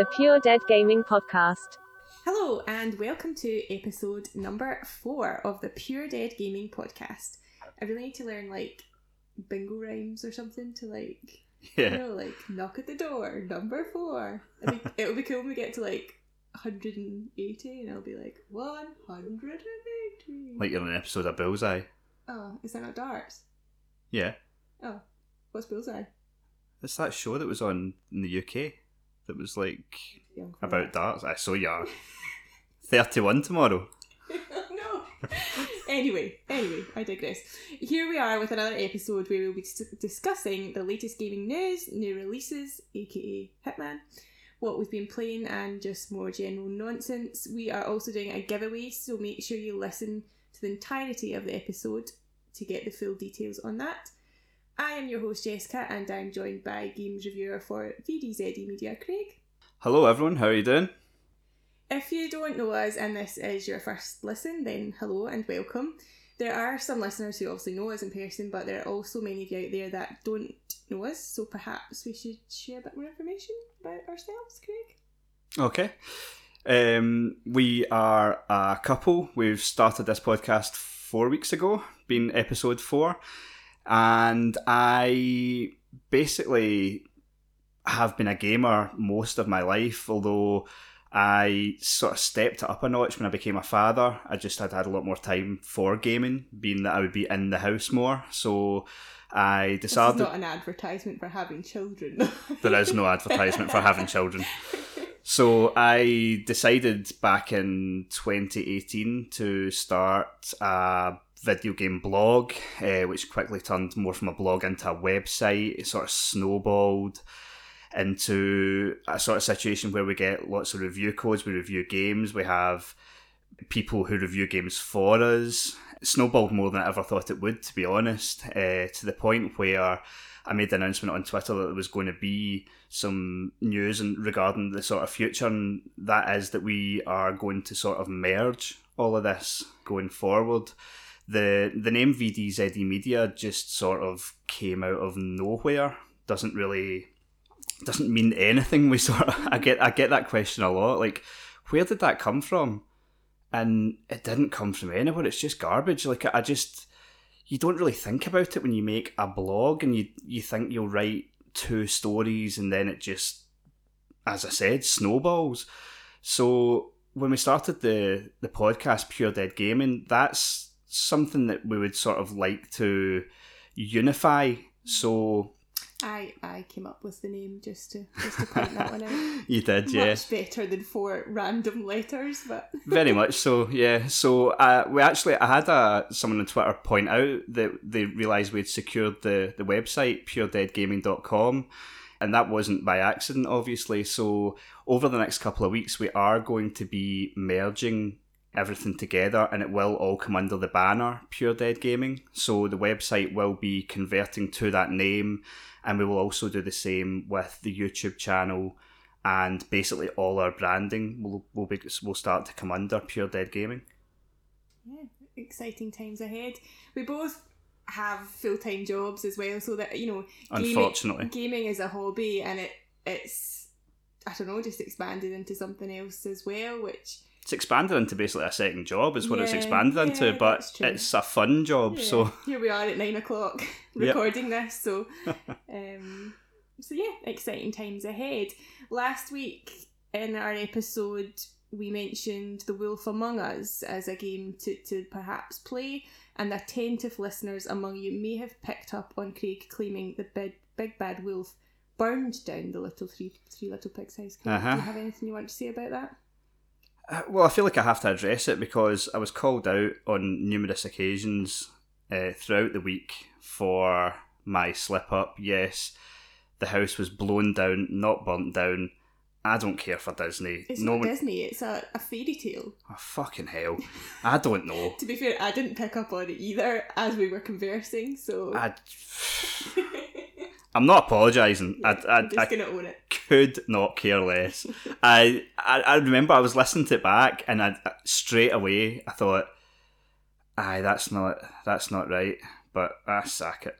the Pure Dead Gaming Podcast. Hello, and welcome to episode number four of the Pure Dead Gaming Podcast. I really need to learn like bingo rhymes or something to like, Yeah. you know, like knock at the door, number four. I think it'll be cool when we get to like 180 and I'll be like 180. Like you're on an episode of Bullseye. oh, is that not darts? Yeah. Oh, what's bullseye? It's that show that was on in the UK that was like about that. I saw you. 31 tomorrow. no. anyway, anyway, I digress. Here we are with another episode where we'll be discussing the latest gaming news, new releases, aka Hitman, what we've been playing, and just more general nonsense. We are also doing a giveaway, so make sure you listen to the entirety of the episode to get the full details on that. I am your host Jessica, and I'm joined by games reviewer for VDZD Media, Craig. Hello everyone, how are you doing? If you don't know us and this is your first listen, then hello and welcome. There are some listeners who obviously know us in person, but there are also many of you out there that don't know us, so perhaps we should share a bit more information about ourselves, Craig. Okay. Um, we are a couple. We've started this podcast four weeks ago, being episode four. And I basically have been a gamer most of my life, although I sort of stepped it up a notch when I became a father. I just had had a lot more time for gaming, being that I would be in the house more. So I This is not an advertisement for having children. there is no advertisement for having children. So I decided back in 2018 to start a video game blog, uh, which quickly turned more from a blog into a website. It sort of snowballed into a sort of situation where we get lots of review codes, we review games, we have people who review games for us. It snowballed more than I ever thought it would, to be honest, uh, to the point where I made the announcement on Twitter that there was going to be some news and regarding the sort of future, and that is that we are going to sort of merge all of this going forward. The the name VDZE Media just sort of came out of nowhere. Doesn't really doesn't mean anything. We sort of I get I get that question a lot. Like, where did that come from? And it didn't come from anywhere. It's just garbage. Like I just you don't really think about it when you make a blog and you you think you'll write two stories and then it just as I said snowballs. So when we started the the podcast Pure Dead Gaming, that's something that we would sort of like to unify. So I I came up with the name just to just to point that one out. you did, yeah. Much better than four random letters, but Very much so, yeah. So uh, we actually, I had uh, someone on Twitter point out that they realised we'd secured the, the website, puredeadgaming.com, and that wasn't by accident, obviously. So over the next couple of weeks, we are going to be merging everything together and it will all come under the banner Pure Dead Gaming. So the website will be converting to that name and we will also do the same with the YouTube channel and basically all our branding will will be will start to come under Pure Dead Gaming. yeah, exciting times ahead. We both have full time jobs as well, so that you know, gaming- Unfortunately. gaming is a hobby, and it it's I don't know, just expanded into something else as well, which It's expanded into basically a second job is what it's Yeah, expanded into, but it's a fun job. yeah, So here we are at nine o'clock Yep. recording this. So, um, so yeah, exciting times ahead. Last week in our episode, we mentioned The Wolf Among Us as a game to, to perhaps play, and attentive listeners among you may have picked up on Craig claiming the big, big bad wolf burned down the little three three little pigs house. Uh-huh. Do you have anything you want to say about that? Well, I feel like I have to address it because I was called out on numerous occasions uh, throughout the week for my slip up. Yes, the house was blown down, not burnt down. I don't care for Disney. It's no not one. Disney. It's a, a fairy tale. Oh, fucking hell! I don't know. To be fair, I didn't pick up on it either as we were conversing, so I. I'm not apologising. I, I, I gonna own it. could not care less. I, I I remember I was listening to it back, and I straight away I thought, "Aye, that's not that's not right." But I sack it.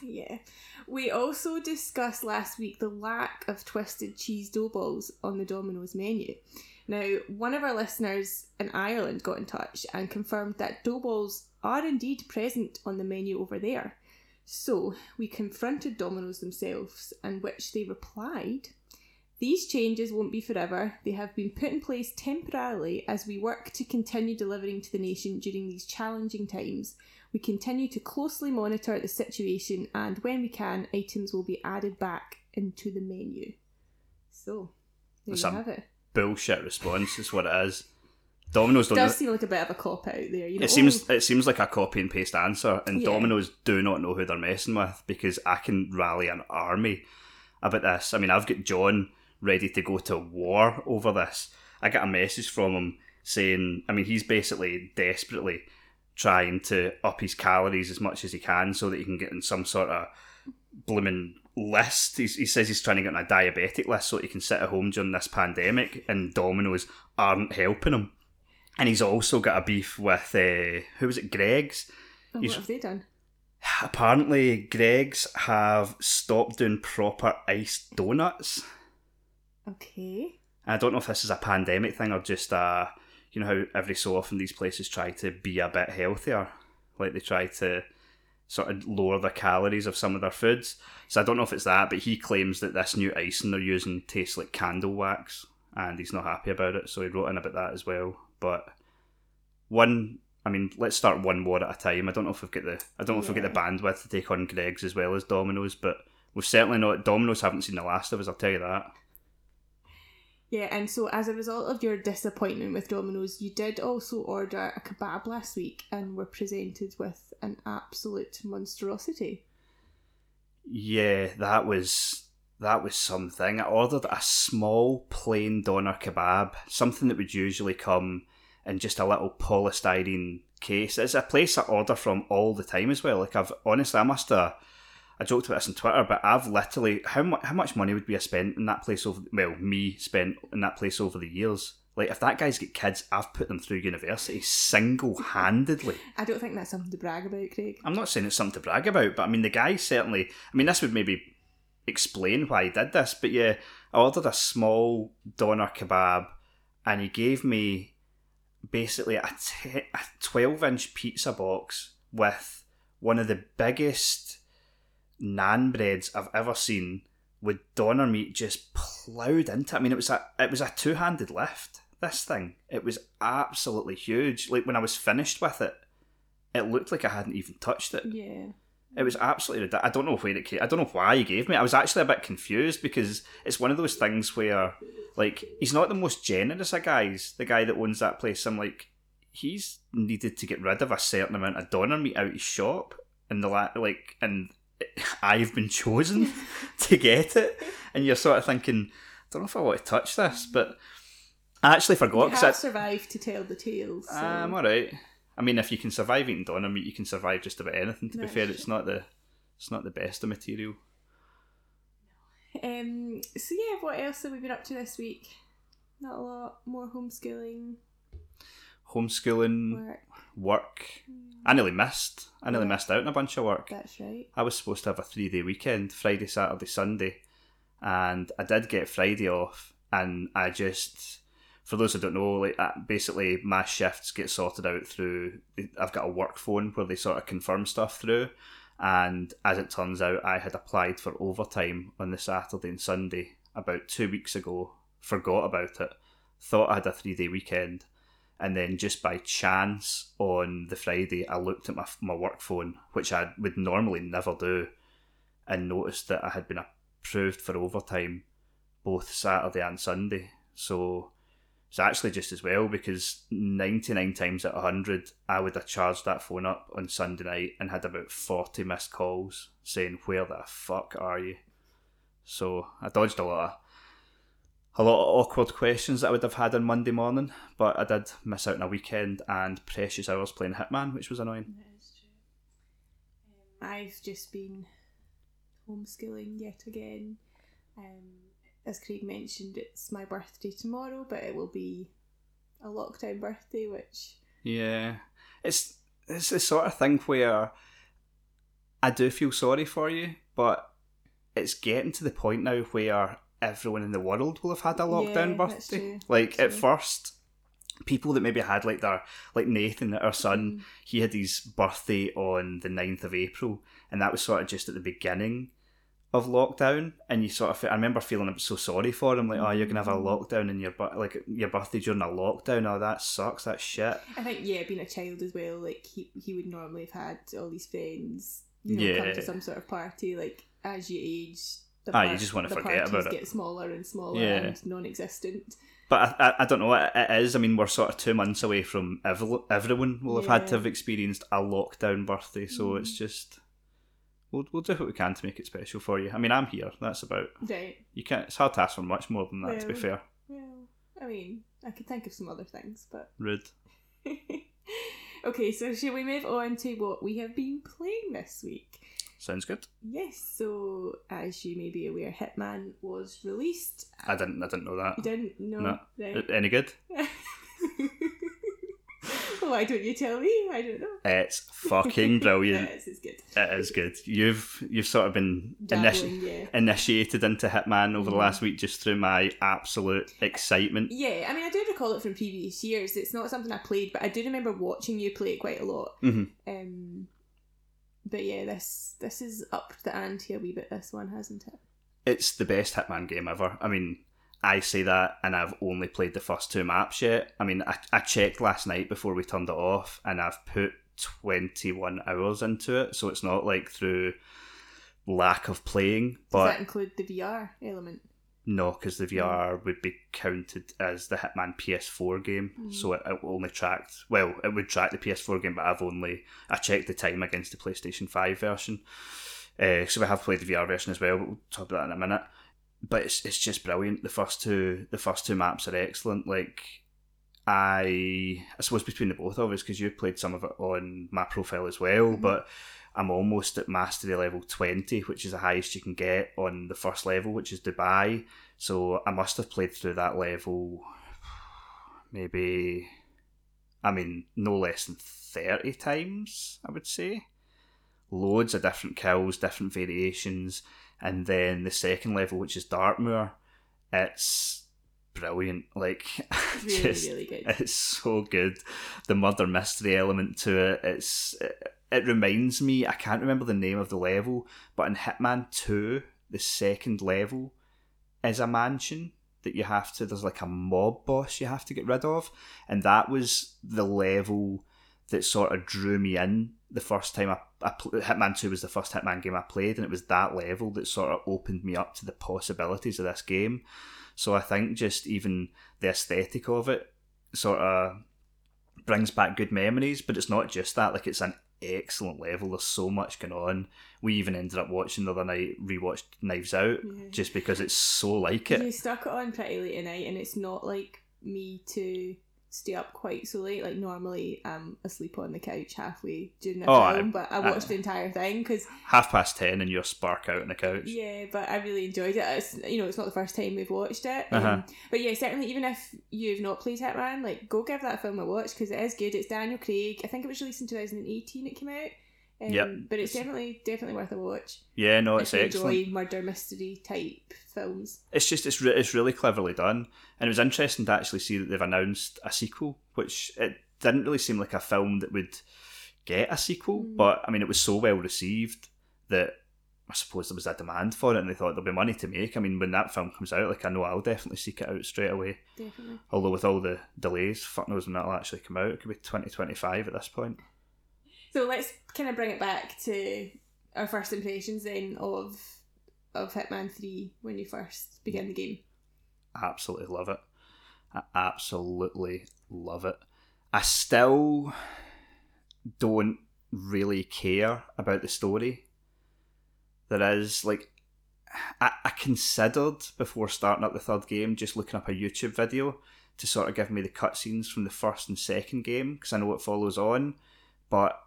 Yeah. We also discussed last week the lack of twisted cheese dough balls on the Domino's menu. Now, one of our listeners in Ireland got in touch and confirmed that dough balls are indeed present on the menu over there. So, we confronted Domino's themselves, and which they replied These changes won't be forever. They have been put in place temporarily as we work to continue delivering to the nation during these challenging times. We continue to closely monitor the situation, and when we can, items will be added back into the menu. So, there That's you have it. Bullshit response is what it is. Domino's don't. does seem like a bit of a cop out there. You know, it seems it seems like a copy and paste answer, and Yeah. Domino's do not know who they're messing with because I can rally an army about this. I mean, I've got John ready to go to war over this. I got a message from him saying, I mean, he's basically desperately trying to up his calories as much as he can so that he can get in some sort of blooming list. He's, he says he's trying to get on a diabetic list so that he can sit at home during this pandemic, and Domino's aren't helping him. And he's also got a beef with uh, who was it? Greggs. Oh, what have they done? Apparently, Greggs have stopped doing proper iced donuts. Okay. I don't know if this is a pandemic thing or just uh you know how every so often these places try to be a bit healthier, like they try to sort of lower the calories of some of their foods. So I don't know if it's that, but he claims that this new icing they're using tastes like candle wax, and he's not happy about it. So he wrote in about that as well. But one, I mean, let's start one war at a time. I don't know if we've got the, I don't know if we've got the bandwidth to take on Greggs as well as Domino's, but we've certainly not. Domino's haven't seen the last of us. I'll tell you that. Yeah, and so as a result of your disappointment with Domino's, you did also order a kebab last week and were presented with an absolute monstrosity. Yeah, that was that was something. I ordered a small plain doner kebab, something that would usually come in just a little polystyrene case. It's a place I order from all the time as well. Like I've honestly, I must have. I joked about this on Twitter, but I've literally how much how much money would we have spent in that place over? Well, me spent in that place over the years. Like if that guy's got kids, I've put them through university single handedly. I don't think that's something to brag about, Craig. I'm not saying it's something to brag about, but I mean the guy certainly. I mean this would maybe explain why he did this, but yeah, I ordered a small doner kebab, and he gave me basically a, a 12 inch pizza box with one of the biggest naan breads I've ever seen, with doner meat just ploughed into. it. I mean, it was a it was a two handed lift. This thing, it was absolutely huge. Like when I was finished with it, it looked like I hadn't even touched it. Yeah. It was absolutely ridiculous. I don't know where it came. I don't know why he gave me. I was actually a bit confused because it's one of those things where, like, he's not the most generous of guys. The guy that owns that place. I'm like, he's needed to get rid of a certain amount of doner meat out of his shop, and the la- like, and I've been chosen to get it. And you're sort of thinking, I don't know if I want to touch this, but I actually forgot you have survived to tell the tales. So. I'm alright. I mean, if you can survive eating doner meat, you can survive just about anything. To be fair, it's not the it's not the best of material. Um. So yeah, what else have we been up to this week? Not a lot. More homeschooling Homeschooling, work. work. I nearly missed. I nearly Yeah. missed out on a bunch of work. That's right. I was supposed to have a three day weekend, Friday, Saturday, Sunday, and I did get Friday off. And I just, for those who don't know, like uh, basically my shifts get sorted out through. I've got a work phone where they sort of confirm stuff through. And as it turns out, I had applied for overtime on the Saturday and Sunday about two weeks ago. Forgot about it. Thought I had a three day weekend. And then just by chance on the Friday, I looked at my, my work phone, which I would normally never do, and noticed that I had been approved for overtime both Saturday and Sunday. So it's actually just as well because 99 times out of 100, I would have charged that phone up on Sunday night and had about 40 missed calls saying, Where the fuck are you? So I dodged a lot of a lot of awkward questions that I would have had on Monday morning, but I did miss out on a weekend and precious hours playing Hitman, which was annoying. That is true. Um, I've just been homeschooling yet again. Um, as Craig mentioned, it's my birthday tomorrow, but it will be a lockdown birthday, which Yeah, it's it's the sort of thing where I do feel sorry for you, but it's getting to the point now where everyone in the world will have had a lockdown Yeah, birthday. true, Like at first, people that maybe had like their like Nathan, our son, Mm. he had his birthday on the 9th of April, and that was sort of just at the beginning of lockdown. And you sort of, I remember feeling so sorry for him, like, oh, you're gonna have a Mm. lockdown in your like your birthday during a lockdown. Oh, that sucks. That shit. I think yeah, being a child as well, like he he would normally have had all these friends, you know, come to some sort of party. Like as you age, the Ah, you just wanna forget about it. Get smaller and smaller Yeah. and non-existent. But I, I, I don't know. It, it is. I mean, we're sort of two months away from every, everyone will have had to have experienced a lockdown birthday. So Mm. it's just we'll we'll do what we can to make it special for you. I mean, I'm here. That's about. Right. You can't. It's hard to ask for much more than that. to be fair, Well, I mean, I could think of some other things, but rude. okay. So should we move on to what we have been playing this week? Sounds good. Yes. So as you may be aware, Hitman was released. I didn't. I didn't know that. You didn't know. No. Right. Any good? Why don't you tell me? I don't know. It's fucking brilliant. yes, it's good. it is good. You've you've sort of been initi- yeah. initiated into Hitman over the Mhm. last week just through my absolute excitement. Yeah, I mean, I do recall it from previous years. It's not something I played, but I do remember watching you play it quite a lot. Mhm. Um, but yeah, this this is up the ante a wee bit. This one hasn't it? it's the best Hitman game ever. I mean, I say that, and I've only played the first two maps yet. I mean, I, I checked last night before we turned it off, and I've put 21 hours into it, so it's not like through lack of playing, Does but that include the VR element? no, because the VR would be counted as the Hitman PS4 game, Mm. so it, it only tracked, well, it would track the PS4 game, but I've only, I checked the time against the PlayStation 5 version. Uh, so we have played the VR version as well. but We'll talk about that in a minute. But it's it's just brilliant. The first two the first two maps are excellent. Like I I suppose between the both of us because you played some of it on my profile as well, Mhm. but I'm almost at mastery level twenty, which is the highest you can get on the first level, which is Dubai. So I must have played through that level maybe I mean, no less than thirty times, I would say loads of different kills, different variations, and then the second level, which is Dartmoor, it's brilliant. Like, It's really, just- really good. it's so good. The murder mystery element to it, it's it, it reminds me. I can't remember the name of the level, but in Hitman Two, the second level is a mansion that you have to. There's like a mob boss you have to get rid of, and that was the level that sort of drew me in the first time I, I Hitman 2 was the first Hitman game I played, and it was that level that sort of opened me up to the possibilities of this game. So I think just even the aesthetic of it sort of brings back good memories, but it's not just that, like, it's an excellent level. There's so much going on. We even ended up watching the other night, rewatched Knives Out, Yeah. just because it's so like it. You stuck it on pretty late at night, and it's not like me to stay up quite so late. Like normally, I'm asleep on the couch halfway during the Oh, film, I- but I I- watched the entire thing because Half past ten, and you're spark out on the couch. yeah. But I really enjoyed it. It's you know, it's not the first time we've watched it. Um, Uh-huh. But yeah, certainly, even if you've not played Hitman, like go give that film a watch because it is good. It's Daniel Craig. I think it was released in 2018. It came out. Um, Yep. But it's definitely definitely worth a watch. Yeah, no, it's if excellent. enjoy murder mystery type films. it's just it's re- it's really cleverly done, and it was interesting to actually see that they've announced a sequel, which it didn't really seem like a film that would get a sequel. Mm. But I mean, it was so well received that I suppose there was a demand for it, and they thought there'll be money to make. I mean, when that film comes out, like I know I'll definitely seek it out straight away. Definitely. Although with all the delays, fuck knows when that'll actually come out. It could be twenty twenty five at this point. So let's kind of bring it back to our first impressions then of of Hitman Three when you first began the game. absolutely love it. I absolutely love it. I still don't really care about the story. There is like I, I considered before starting up the third game just looking up a YouTube video to sort of give me the cutscenes from the first and second game because I know it follows on, but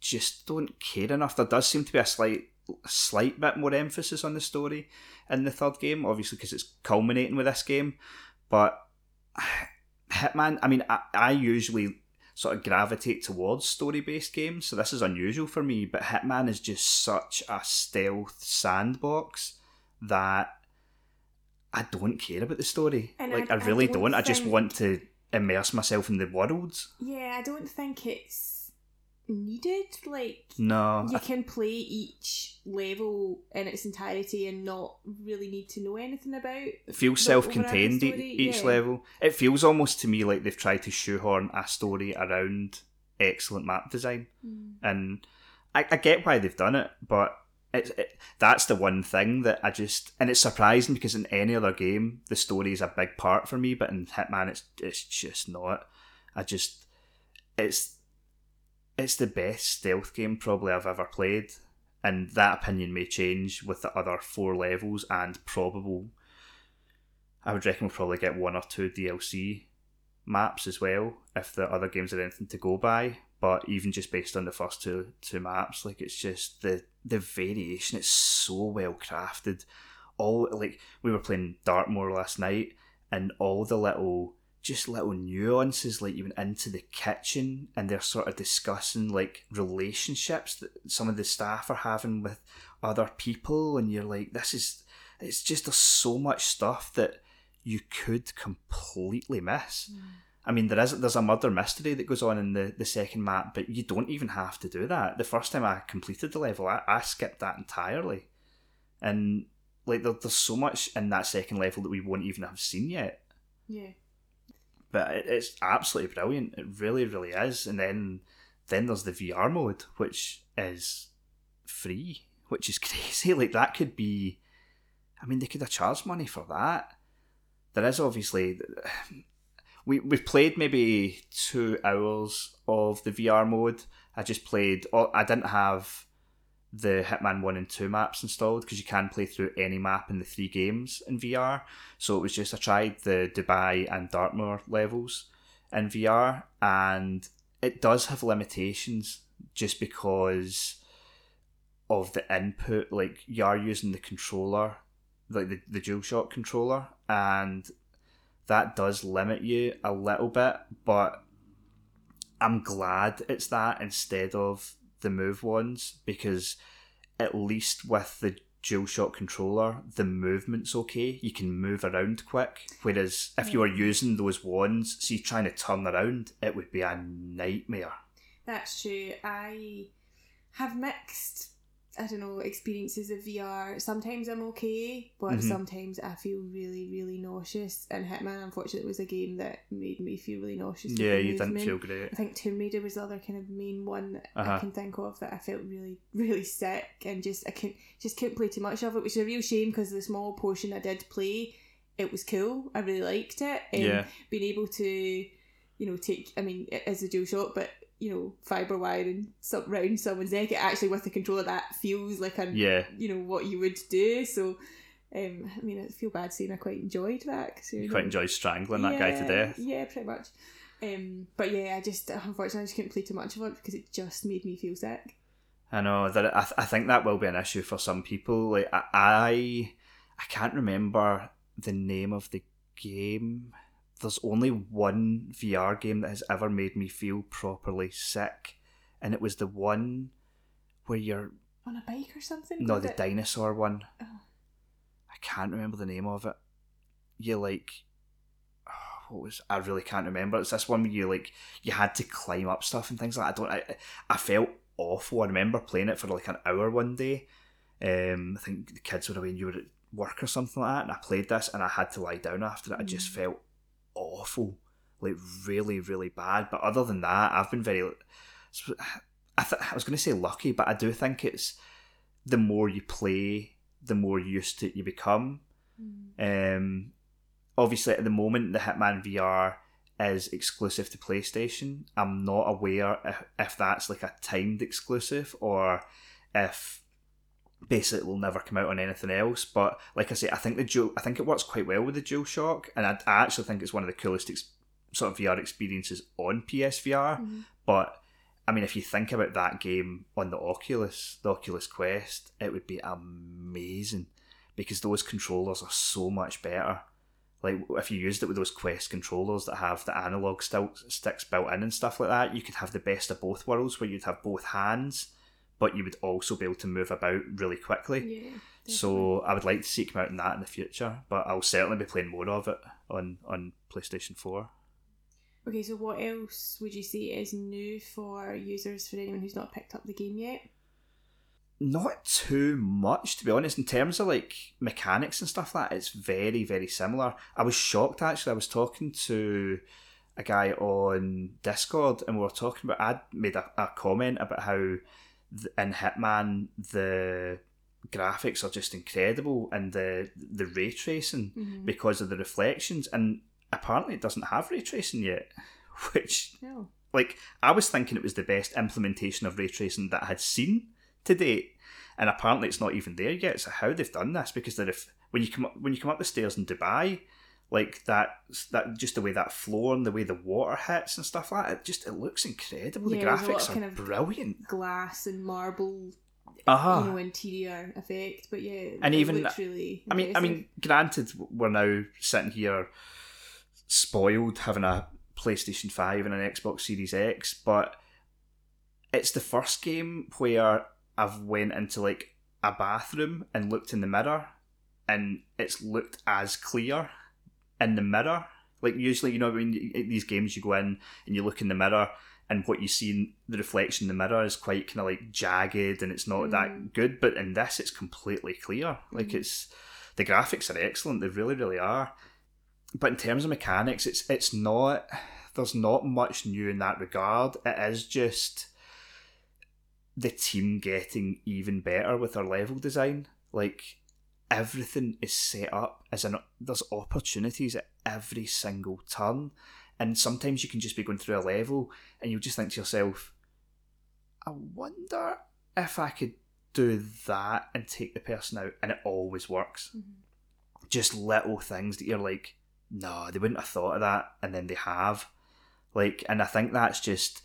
just don't care enough. There does seem to be a slight slight bit more emphasis on the story in the third game, obviously because it's culminating with this game. But Hitman, I mean, I, I usually sort of gravitate towards story based games, so this is unusual for me. But Hitman is just such a stealth sandbox that I don't care about the story. And like I- I, I really don't don't. I just want to immerse myself in the worlds. Yeah, I don't think it's needed. Like, No, you can play each level in its entirety and not really need to know anything about. it feels self-contained e- each yeah. level. It feels almost to me like they've tried to shoehorn a story around excellent map design. Hmm. and I, I get why they've done it, but it's it, that's the one thing that I just and it's surprising because in any other game the story is a big part for me, but in Hitman it's it's just not. I just it's it's the best stealth game probably I've ever played, and that opinion may change with the other four levels and probable. I would reckon we'll probably get one or two DLC maps as well if the other games are anything to go by. But even just based on the first two two maps, like it's just the the variation. It's so well crafted. All like we were playing Dartmoor last night, and all the little just little nuances, like even into the kitchen, and they're sort of discussing like relationships that some of the staff are having with other people, and you're like, this is it's just there's so much stuff that you could completely miss. Mm. I mean, there is there's a murder mystery that goes on in the, the second map, but you don't even have to do that. The first time I completed the level, I, I skipped that entirely, and like there, there's so much in that second level that we won't even have seen yet. Yeah. But it, it's absolutely brilliant. It really, really is. And then then there's the VR mode, which is free, which is crazy. Like that could be. I mean, they could have charged money for that. There is obviously we we've played maybe two hours of the VR mode. I just played. oh, I didn't have the Hitman one and two maps installed because you can play through any map in the three games in VR. So it was just I tried the Dubai and Dartmoor levels in VR, and it does have limitations just because of the input. Like you are using the controller, like the the DualShock controller, and that does limit you a little bit, but I'm glad it's that instead of the move ones because at least with the DualShock controller, the movement's okay. You can move around quick. Whereas if you were using those wands, see trying to turn around, it would be a nightmare. That's true. I have mixed, I don't know, experiences of VR. Sometimes I'm okay, but Mhm. sometimes I feel really, really nauseous. And Hitman, unfortunately, was a game that made me feel really nauseous. Yeah, you didn't feel great. I think Tomb Raider was the other kind of main one that I Uh-huh. can think of that I felt really, really sick and just I couldn't just couldn't play too much of it, which is a real shame because the small portion I did play, it was cool. I really liked it. Um, Yeah. Being able to, you know, take I mean it is a DualShock, but you know, fibre wiring some round someone's neck. It actually with the controller that feels like a Yeah, you know what you would do. So. Um, I mean, I feel bad saying I quite enjoyed that. 'cause you you quite know, enjoy strangling that guy to death. Yeah, pretty much. Um, but yeah, I just unfortunately I just couldn't play too much of it because it just made me feel sick. I know that I, th- I think that will be an issue for some people. Like I, I, I can't remember the name of the game. There's only one VR game that has ever made me feel properly sick, and it was the one where you're On a bike or something? no the it? dinosaur one. Oh. I can't remember the name of it. You like, oh, what was I really can't remember. It's this one where you like you had to climb up stuff and things like that. I don't. I, I felt awful. I remember playing it for like an hour one day. Um, I think the kids were away and you were at work or something like that, and I played this and I had to lie down after it. I just Mm. felt awful, like really, really bad. But other than that, I've been very. I, th- I was going to say lucky, but I do think it's the more you play, the more used to it you become. Mm. Um, obviously, at the moment, the Hitman VR is exclusive to PlayStation. I'm not aware if, if that's like a timed exclusive or if basically it will never come out on anything else. But like I say, I think the dual, I think it works quite well with the dual shock, and I, I actually think it's one of the coolest ex- sort of VR experiences on PSVR. Mhm. But I mean, if you think about that game on the Oculus, the Oculus Quest, it would be amazing because those controllers are so much better. like if you used it with those Quest controllers that have the analog sticks built in and stuff like that, you could have the best of both worlds where you'd have both hands, but you would also be able to move about really quickly. Yeah. So I would like to see it come out in that in the future, but I'll certainly be playing more of it on on PlayStation Four. Okay, so what else would you say is new for users for anyone who's not picked up the game yet? Not too much, to be honest. In terms of like mechanics and stuff like that, it's very very similar. I was shocked actually. I was talking to a guy on Discord, and we were talking about. I'd made a, a comment about how in Hitman the graphics are just incredible and the the ray tracing Mhm. because of the reflections and apparently it doesn't have ray tracing yet which No. like I was thinking it was the best implementation of ray tracing that I had seen to date, and apparently it's not even there yet. So how they've done this? Because they're if when you come up when you come up the stairs in Dubai, like that that just the way that floor and the way the water hits and stuff like that, it just it looks incredible. Yeah, the there's a lot graphics are kind of- brilliant. Glass and marble, Uh-huh. you know, interior effect, but yeah, And even- really. I mean, I mean, granted, we're now sitting here spoiled having a PlayStation Five and an Xbox Series X, but it's the first game where I've went into like a bathroom and looked in the mirror, and it's looked as clear in the mirror. Like usually, you know, when you, these games you go in and you look in the mirror, and what you see in the reflection in the mirror is quite kind of like jagged, and it's not that good. But in this, it's completely clear. Like Mm. it's the graphics are excellent. They really, really are. But in terms of mechanics, it's it's not. There's not much new in that regard. It is just the team getting even better with their level design. Like everything is set up as an there's opportunities at every single turn, and sometimes you can just be going through a level and you'll just think to yourself, I wonder if I could do that and take the person out, and it always works. Mhm. Just little things that you're like, no, they wouldn't have thought of that, and then they have. Like, and I think that's just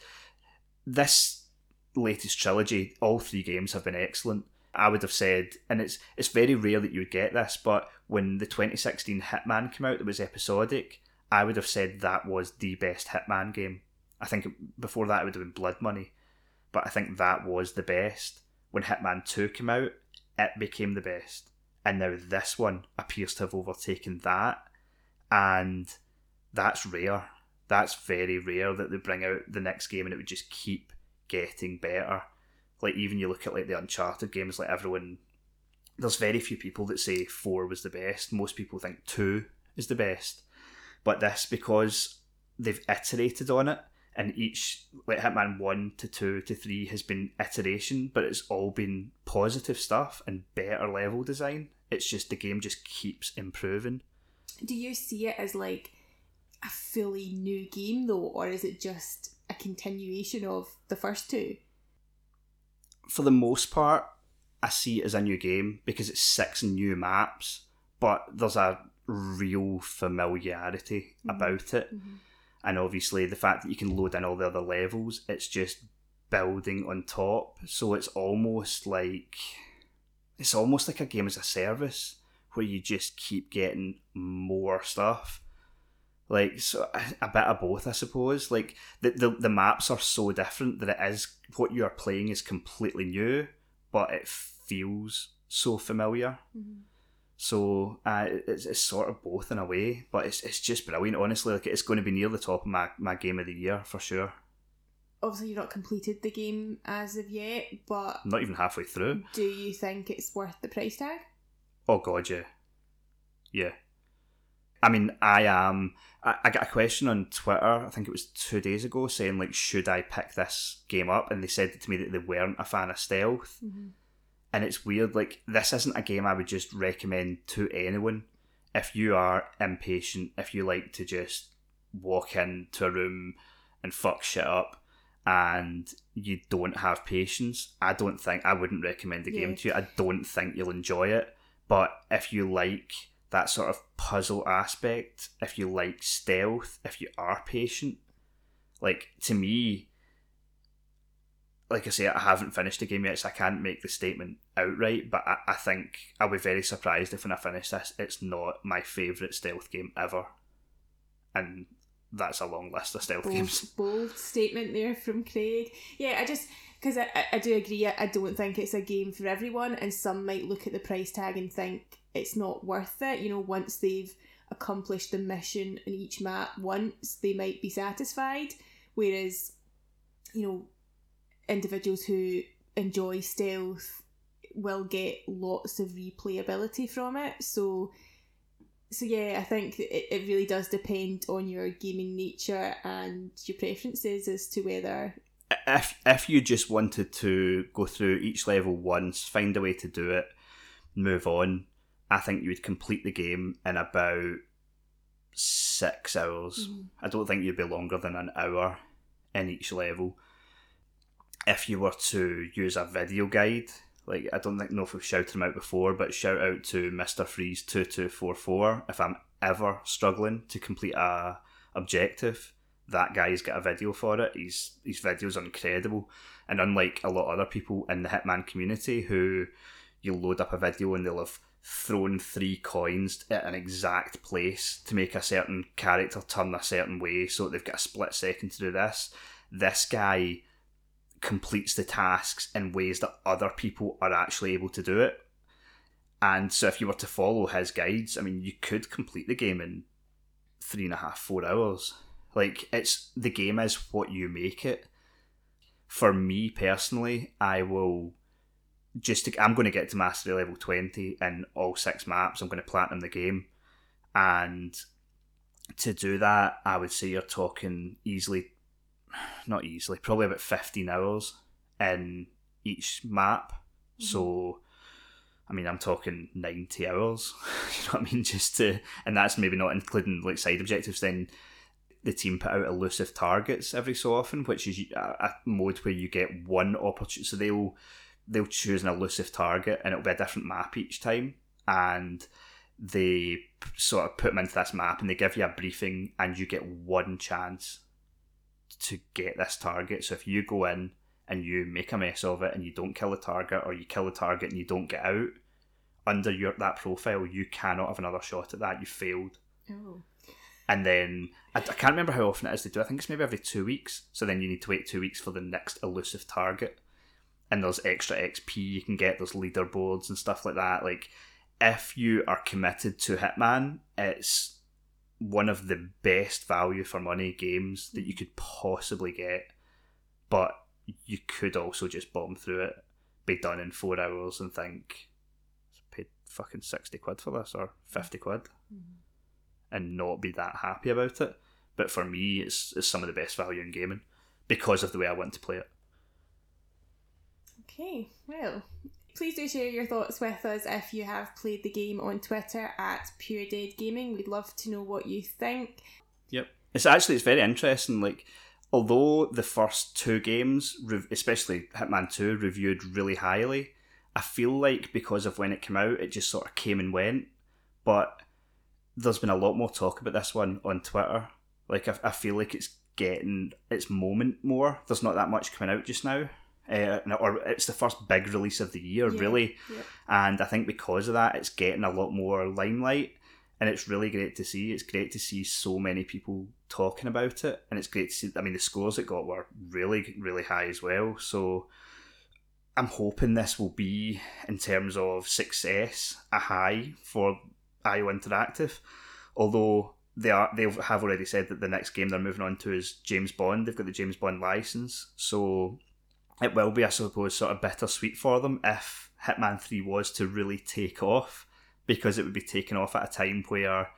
this latest trilogy. All three games have been excellent. I would have said, and it's it's very rare that you would get this, but when the 2016 Hitman came out, that was episodic. I would have said that was the best Hitman game. I think before that it would have been Blood Money, but I think that was the best. When Hitman 2 came out, it became the best. And now this one appears to have overtaken that. And that's rare. That's very rare that they bring out the next game and it would just keep getting better. Like even you look at like the Uncharted games, like everyone there's very few people that say four was the best. Most people think two is the best. But this because they've iterated on it and each like Hitman one to two to three has been iteration, but it's all been positive stuff and better level design. It's just the game just keeps improving. Do you see it as like a fully new game though, or is it just a continuation of the first two? For the most part, I see it as a new game because it's six new maps, but there's a real familiarity Mhm. about it. Mhm. and obviously the fact that you can load in all the other levels it's just building on top so it's almost like it's almost like a game as a service where you just keep getting more stuff like so a bit of both i suppose like the, the the maps are so different that it is what you are playing is completely new but it feels so familiar Mhm. so uh, it's, it's sort of both in a way, but it's it's just brilliant. Honestly, like it's going to be near the top of my, my game of the year for sure. Obviously, you've not completed the game as of yet, but I'm not even halfway through. do you think it's worth the price tag? Oh god, yeah, yeah. I mean, I am. I, I got a question on Twitter. I think it was two days ago, saying like, should I pick this game up? And they said to me that they weren't a fan of stealth. Mm-hmm. and it's weird like this isn't a game i would just recommend to anyone if you are impatient if you like to just walk into a room and fuck shit up and you don't have patience i don't think i wouldn't recommend the game to you i don't think you'll enjoy it but if you like that sort of puzzle aspect if you like stealth if you are patient like to me like I say, I haven't finished the game yet, so I can't make the statement outright. But I, I think I'll be very surprised if when I finish this, it's not my favourite stealth game ever. And that's a long list of stealth bold, games. bold statement there from Craig. Yeah, I just because I, I, do agree. I, I don't think it's a game for everyone, and some might look at the price tag and think it's not worth it. You know, once they've accomplished the mission in each map once, they might be satisfied. Whereas, you know, individuals who enjoy stealth will get lots of replayability from it. So, so yeah, I think it, it really does depend on your gaming nature and your preferences as to whether If if you just wanted to go through each level once, find a way to do it, move on, I think you would complete the game in about six hours. Mm-hmm. I don't think you'd be longer than an hour in each level. If you were to use a video guide, like I don't think know if we've shouted him out before, but shout out to Mister Freeze two two four four. If I'm ever struggling to complete a objective, that guy's got a video for it. His his videos are incredible, and unlike a lot of other people in the Hitman community who you'll load up a video and they'll have thrown three coins at an exact place to make a certain character turn a certain way so they've got a split second to do this. This guy completes the tasks in ways that other people are actually able to do it. And so if you were to follow his guides, I mean you could complete the game in three and a half, four hours. Like it's the game is what you make it. For me personally, I will just to, I'm going to get to mastery level 20 in all six maps. I'm going to platinum the game. And to do that, I would say you're talking easily, not easily, probably about 15 hours in each map. Mm-hmm. So, I mean, I'm talking 90 hours. you know what I mean? Just to, and that's maybe not including like side objectives. Then the team put out elusive targets every so often, which is a, a mode where you get one opportunity. So they'll they'll choose an elusive target and it'll be a different map each time. And they sort of put them into this map and they give you a briefing and you get one chance to get this target. So if you go in and you make a mess of it and you don't kill the target or you kill the target and you don't get out under your that profile you cannot have another shot at that. You failed. Oh and then I, I can't remember how often it is they do. I think it's maybe every two weeks. So then you need to wait two weeks for the next elusive target. And there's extra XP you can get. There's leaderboards and stuff like that. Like if you are committed to Hitman, it's one of the best value for money games that you could possibly get. But you could also just bomb through it, be done in four hours, and think, paid fucking sixty quid for this or fifty quid mm-hmm. And not be that happy about it. But for me, it's, it's some of the best value in gaming because of the way I want to play it. Okay, well, please do share your thoughts with us if you have played the game on Twitter at Pure Dead Gaming. We'd love to know what you think. Yep. It's actually it's very interesting. Like, although the first two games, especially Hitman Two, reviewed really highly, I feel like because of when it came out, it just sort of came and went. But there's been a lot more talk about this one on Twitter. Like, I, I feel like it's getting its moment more. There's not that much coming out just now. Uh, or it's the first big release of the year, Yeah, really. yep. And I think because of that, it's getting a lot more limelight. And it's really great to see. It's great to see so many people talking about it. And it's great to see, I mean, the scores it got were really, really high as well. So I'm hoping this will be, in terms of success, a high for IO Interactive. Although they are, they have already said that the next game they're moving on to is James Bond. They've got the James Bond license, so it will be, I suppose, sort of bittersweet for them if Hitman Three was to really take off, because it would be taken off at a time where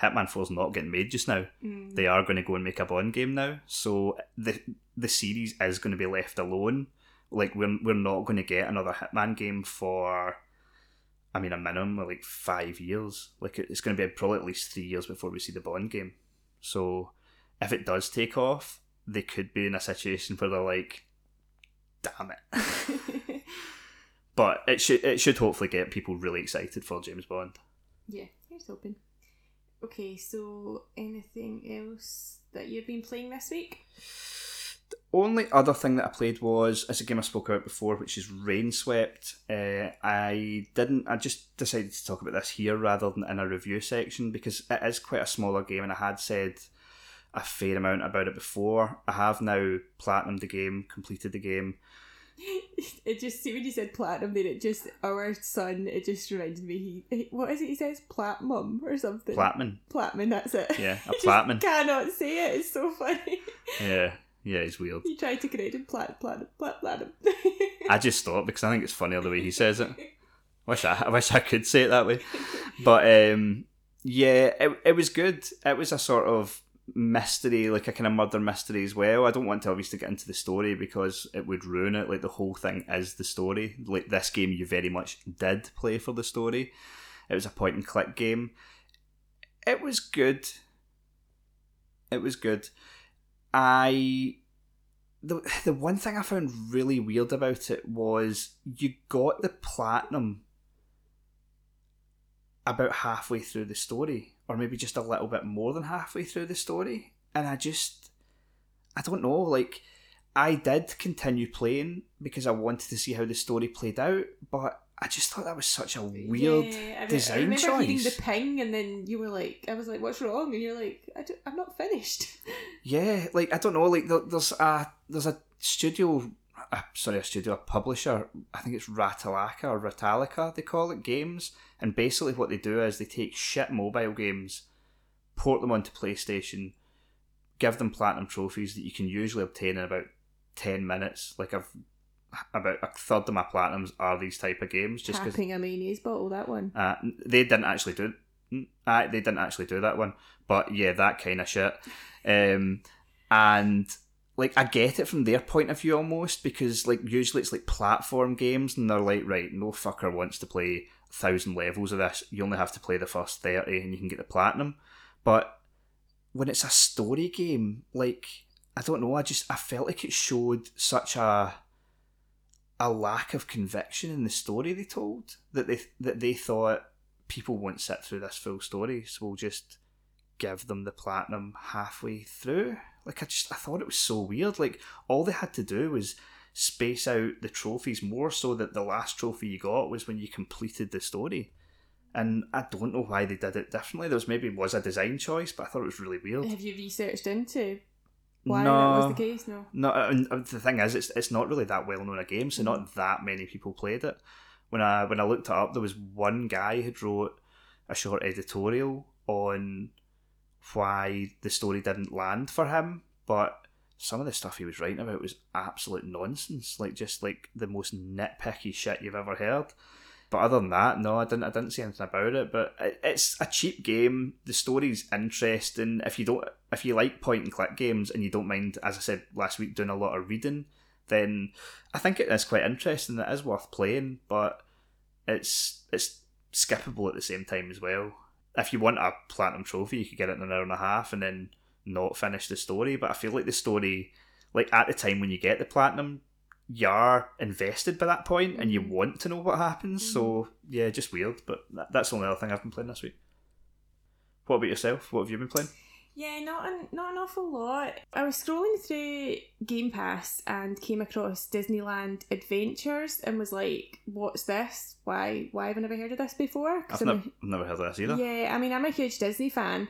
Hitman 4 is not getting made just now. Mm. They are going to go and make a Bond game now, so the the series is going to be left alone. Like we're we're not going to get another Hitman game for, I mean, a minimum of like five years. Like it's going to be probably at least three years before we see the Bond game. So if it does take off, they could be in a situation where they're like, "Damn it." But it should it should hopefully get people really excited for James Bond. yeah, here's hoping. Okay, so anything else that you've been playing this week? Only other thing that I played was it's a game I spoke about before, which is Rainswept. Uh, I didn't. I just decided to talk about this here rather than in a review section because it is quite a smaller game, and I had said a fair amount about it before. I have now platinumed the game, completed the game. It just see when you said platinum, then it just our son. It just reminded me. He, he what is it? He says platinum or something. Platman, Platinum. That's it. yeah, a Platman. Cannot say it. It's so funny. Yeah, yeah, he's weird. You tried to create him. Plat, platinum. Plat, platinum. I just thought because I think it's funnier the way he says it. Wish I, I wish I could say it that way, but um, yeah, it, it was good. It was a sort of mystery, like a kind of murder mystery as well. I don't want to obviously get into the story because it would ruin it. Like the whole thing is the story. Like this game, you very much did play for the story. It was a point and click game. It was good. It was good. I the the one thing I found really weird about it was you got the platinum about halfway through the story, or maybe just a little bit more than halfway through the story, and I just I don't know, like I did continue playing because I wanted to see how the story played out, but I just thought that was such a weird Yeah, I, re- design I remember choice. the ping, and then you were like, I was like, "What's wrong?" And you're like, I am not finished." Yeah, like I don't know, like there, there's a there's a studio, uh, sorry, a studio, a publisher. I think it's Ratalaka or Ratalica they call it games, and basically what they do is they take shit mobile games, port them onto PlayStation, give them platinum trophies that you can usually obtain in about ten minutes. Like I've about a third of my platinums are these type of games, just because a mayonnaise bottle. That one. uh, they didn't actually do uh, they didn't actually do that one, but yeah, that kind of shit. Um, and like I get it from their point of view almost because like usually it's like platform games and they're like right, no fucker wants to play a thousand levels of this. You only have to play the first thirty and you can get the platinum. But when it's a story game, like I don't know, I just I felt like it showed such a a lack of conviction in the story they told that they that they thought people won't sit through this full story, so we'll just give them the platinum halfway through. Like I just I thought it was so weird. Like all they had to do was space out the trophies more so that the last trophy you got was when you completed the story. And I don't know why they did it differently. There was maybe was a design choice, but I thought it was really weird. Have you researched into why no, that was the case? No. no, uh, and and the thing is, it's it's not really that well known a game, so not mm. that many people played it. When I when I looked it up, there was one guy who wrote a short editorial on why the story didn't land for him, but some of the stuff he was writing about was absolute nonsense, like just like the most nitpicky shit you've ever heard. But other than that, no, I didn't. I didn't see anything about it. But it, it's a cheap game. The story's interesting. If you don't, if you like point and click games and you don't mind, as I said last week, doing a lot of reading, then I think it is quite interesting. It is worth playing, but it's it's skippable at the same time as well. If you want a platinum trophy, you could get it in an hour and a half and then not finish the story. But I feel like the story, like at the time when you get the platinum, you're invested by that point and you mm. want to know what happens. So mm. yeah, just weird. But that, that's the only other thing I've been playing this week. What about yourself? What have you been playing? Yeah, not an, not an awful lot. I was scrolling through Game Pass and came across Disneyland Adventures and was like, "What's this? Why why have I never heard of this before?" I've I'm a- never, never heard of this either. Yeah, I mean, I'm a huge Disney fan.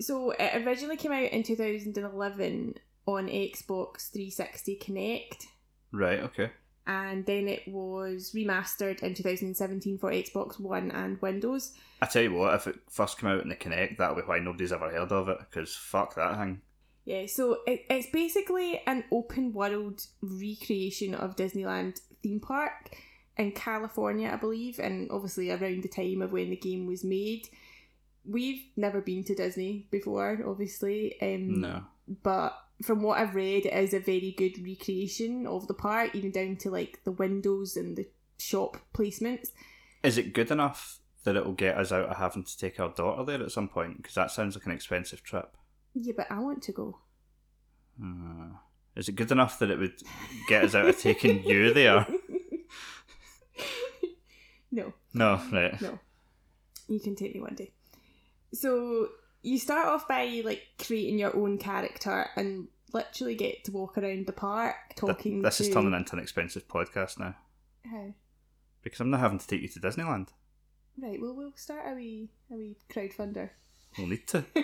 So it originally came out in 2011 on Xbox 360 Kinect, Right. Okay. and then it was remastered in 2017 for Xbox One and Windows. I tell you what, if it first came out in the Kinect, that'll be why nobody's ever heard of it. Because fuck that thing. Yeah, so it, it's basically an open world recreation of Disneyland theme park in California, I believe, and obviously around the time of when the game was made. We've never been to Disney before, obviously. Um, No. but from what I've read, it is a very good recreation of the park, even down to like the windows and the shop placements. Is it good enough that it'll get us out of having to take our daughter there at some point? Because that sounds like an expensive trip. Yeah, but I want to go. Uh, is it good enough that it would get us out of taking you there? no, No, right. no. You can take me one day. So you start off by like creating your own character and literally get to walk around the park Th- talking. this to... is turning into an expensive podcast now How? because I'm not having to take you to Disneyland. Right. Well, we'll start a wee a wee crowdfunder. We'll need to.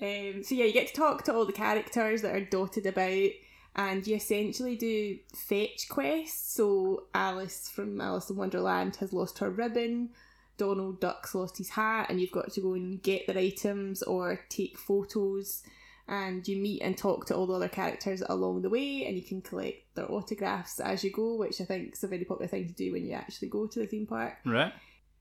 um, so yeah, you get to talk to all the characters that are dotted about, and you essentially do fetch quests. So Alice from Alice in Wonderland has lost her ribbon. Donald Duck's lost his hat, and you've got to go and get their items or take photos. And you meet and talk to all the other characters along the way, and you can collect their autographs as you go, which I think is a very popular thing to do when you actually go to the theme park. Right.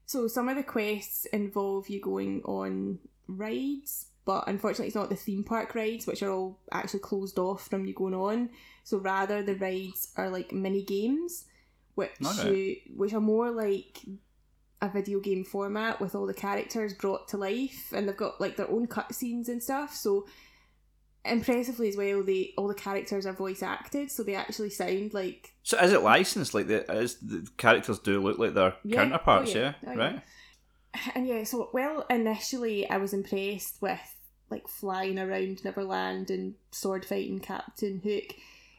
So some of the quests involve you going on rides, but unfortunately it's not the theme park rides, which are all actually closed off from you going on. So rather the rides are like mini games, which Alright. you, which are more like a video game format with all the characters brought to life, and they've got like their own cutscenes and stuff. So impressively as well, they all the characters are voice acted, so they actually sound like So is it licensed? Like the is the characters do look like their Yeah. counterparts? Oh, yeah. yeah. Oh, yeah. Right. and yeah, so well, initially I was impressed with like flying around Neverland and sword fighting Captain Hook.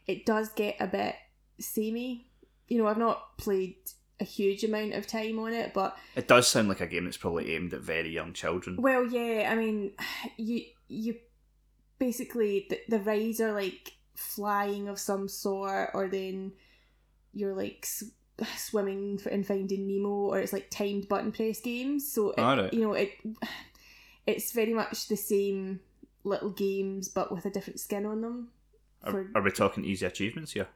It does get a bit samey. You know, I've not played a huge amount of time on it, but It does sound like a game that's probably aimed at very young children. well, yeah, I mean, you you basically the, the rides are like flying of some sort, or then you're like swimming for and finding Nemo, or it's like timed button press games. So it, Alright. you know it it's very much the same little games, but with a different skin on them. Are, For are we talking easy achievements here?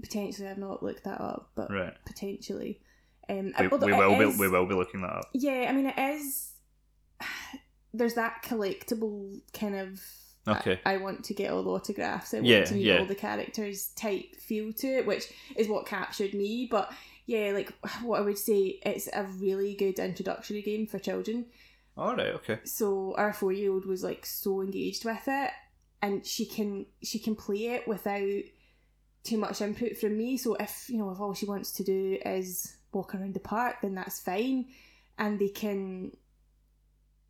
Potentially, I've not looked that up, but Right. potentially. Um, We, we will be, we will be looking that up. Yeah, I mean, it is. There's that collectible kind of. Okay. I, I want to get all the autographs. I want Yeah, to meet yeah. all the characters type feel to it, which is what captured me. But yeah, like what I would say, it's a really good introductory game for children. All right. Okay. So our four year old was like so engaged with it, and she can she can play it without too much input from me. So if you know if all she wants to do is walk around the park, then that's fine, and they can,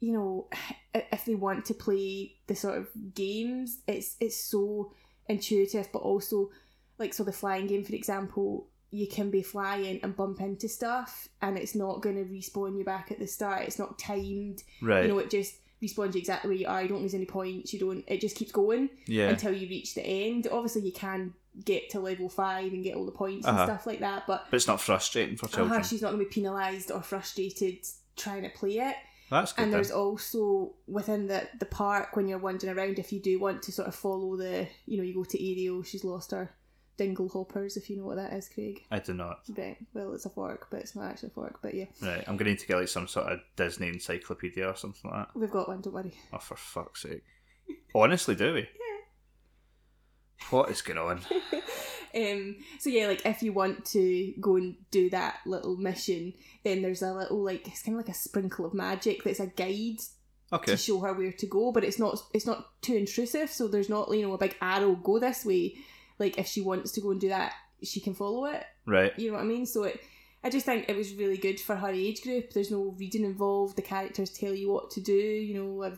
you know, if they want to play the sort of games, it's it's so intuitive, but also like so the flying game, for example. You can be flying and bump into stuff, and it's not going to respawn you back at the start. It's not timed Right. you know, it just respawns you exactly where you are. You don't lose any points. You don't. It just keeps going yeah. until you reach the end. Obviously, you can get to level five and get all the points Uh-huh. and stuff like that. But but it's not frustrating for children. uh, she's not going to be penalised or frustrated trying to play it. That's good. And then. there's also within the the park when you're wandering around, if you do want to sort of follow the, you know, you go to Ariel. She's lost her dingle hoppers, if you know what that is, Craig. I do not. Right. Well, it's a fork, but it's not actually a fork. But yeah, Right. I'm going to need to get like some sort of Disney encyclopedia or something like that. we've got one. Don't worry. Oh, for fuck's sake. Honestly, do we? What is going on? um so yeah like if you want to go and do that little mission then there's a little like it's kind of like a sprinkle of magic that's a guide Okay. to show her where to go but it's not it's not too intrusive so there's not you know a big arrow go this way like if she wants to go and do that she can follow it Right. you know what i mean so it i just think it was really good for her age group there's no reading involved the characters tell you what to do you know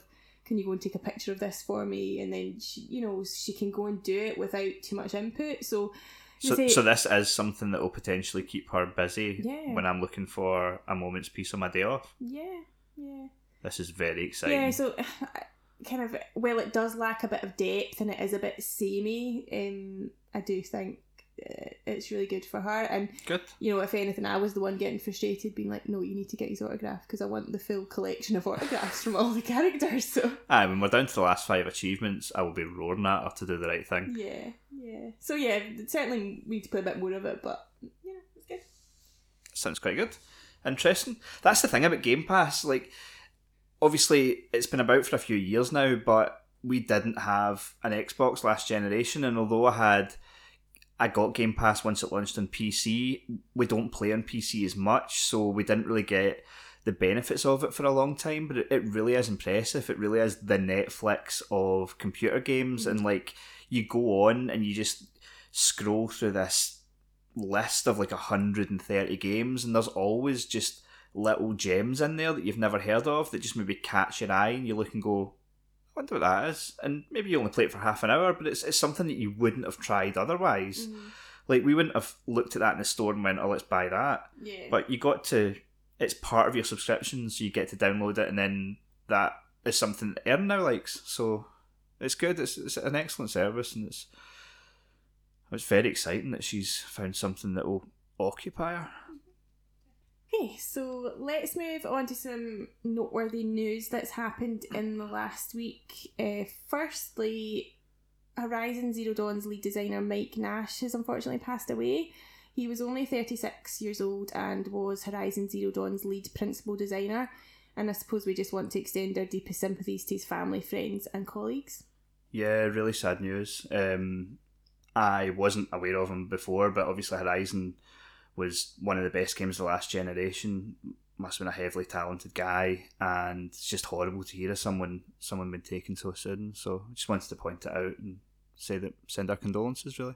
can you go and take a picture of this for me and then she you know she can go and do it without too much input so So, say- so this is something that will potentially keep her busy Yeah. when I'm looking for a moment's peace on my day off. Yeah, yeah. This is very exciting. Yeah, so kind of, well, it does lack a bit of depth and it is a bit samey. Um, I do think Uh, it's really good for her. And, Good. you know, if anything, I was the one getting frustrated, being like, no, you need to get his autograph because I want the full collection of autographs from all the characters. So, Aye, when we're down to the last five achievements, I will be roaring at her to do the right thing. yeah, yeah. So, yeah, certainly we need to play a bit more of it, but yeah, it's good. Sounds quite good. Interesting. That's the thing about Game Pass. Like, obviously, it's been about for a few years now, but we didn't have an Xbox last generation, and although I had, I got Game Pass once it launched on PC. We don't play on PC as much, so we didn't really get the benefits of it for a long time. But it, really is impressive. It really is the Netflix of computer games, and mm-hmm. like you go on and you just scroll through this list of like 130 games and there's always just little gems in there that you've never heard of that just maybe catch your eye and you look and go wonder what that is. And maybe you only play it for half an hour, but it's, it's something that you wouldn't have tried otherwise. Mm. Like, we wouldn't have looked at that in the store and went, oh, let's buy that. Yeah. But you got to, it's part of your subscription, so you get to download it, and then that is something that Erin now likes. So it's good. It's, it's an excellent service, and it's it's very exciting that she's found something that will occupy her. Okay, so let's move on to some noteworthy news that's happened in the last week. Uh, firstly, Horizon Zero Dawn's lead designer Mike Nash has unfortunately passed away. He was only 36 years old and was Horizon Zero Dawn's lead principal designer. And I suppose we just want to extend our deepest sympathies to his family, friends, and colleagues. Yeah, really sad news. Um, I wasn't aware of him before, but obviously Horizon was one of the best games of the last generation. Must have been a heavily talented guy, and it's just horrible to hear of someone someone been taken so soon. So I just wanted to point it out and say that send our condolences. Really.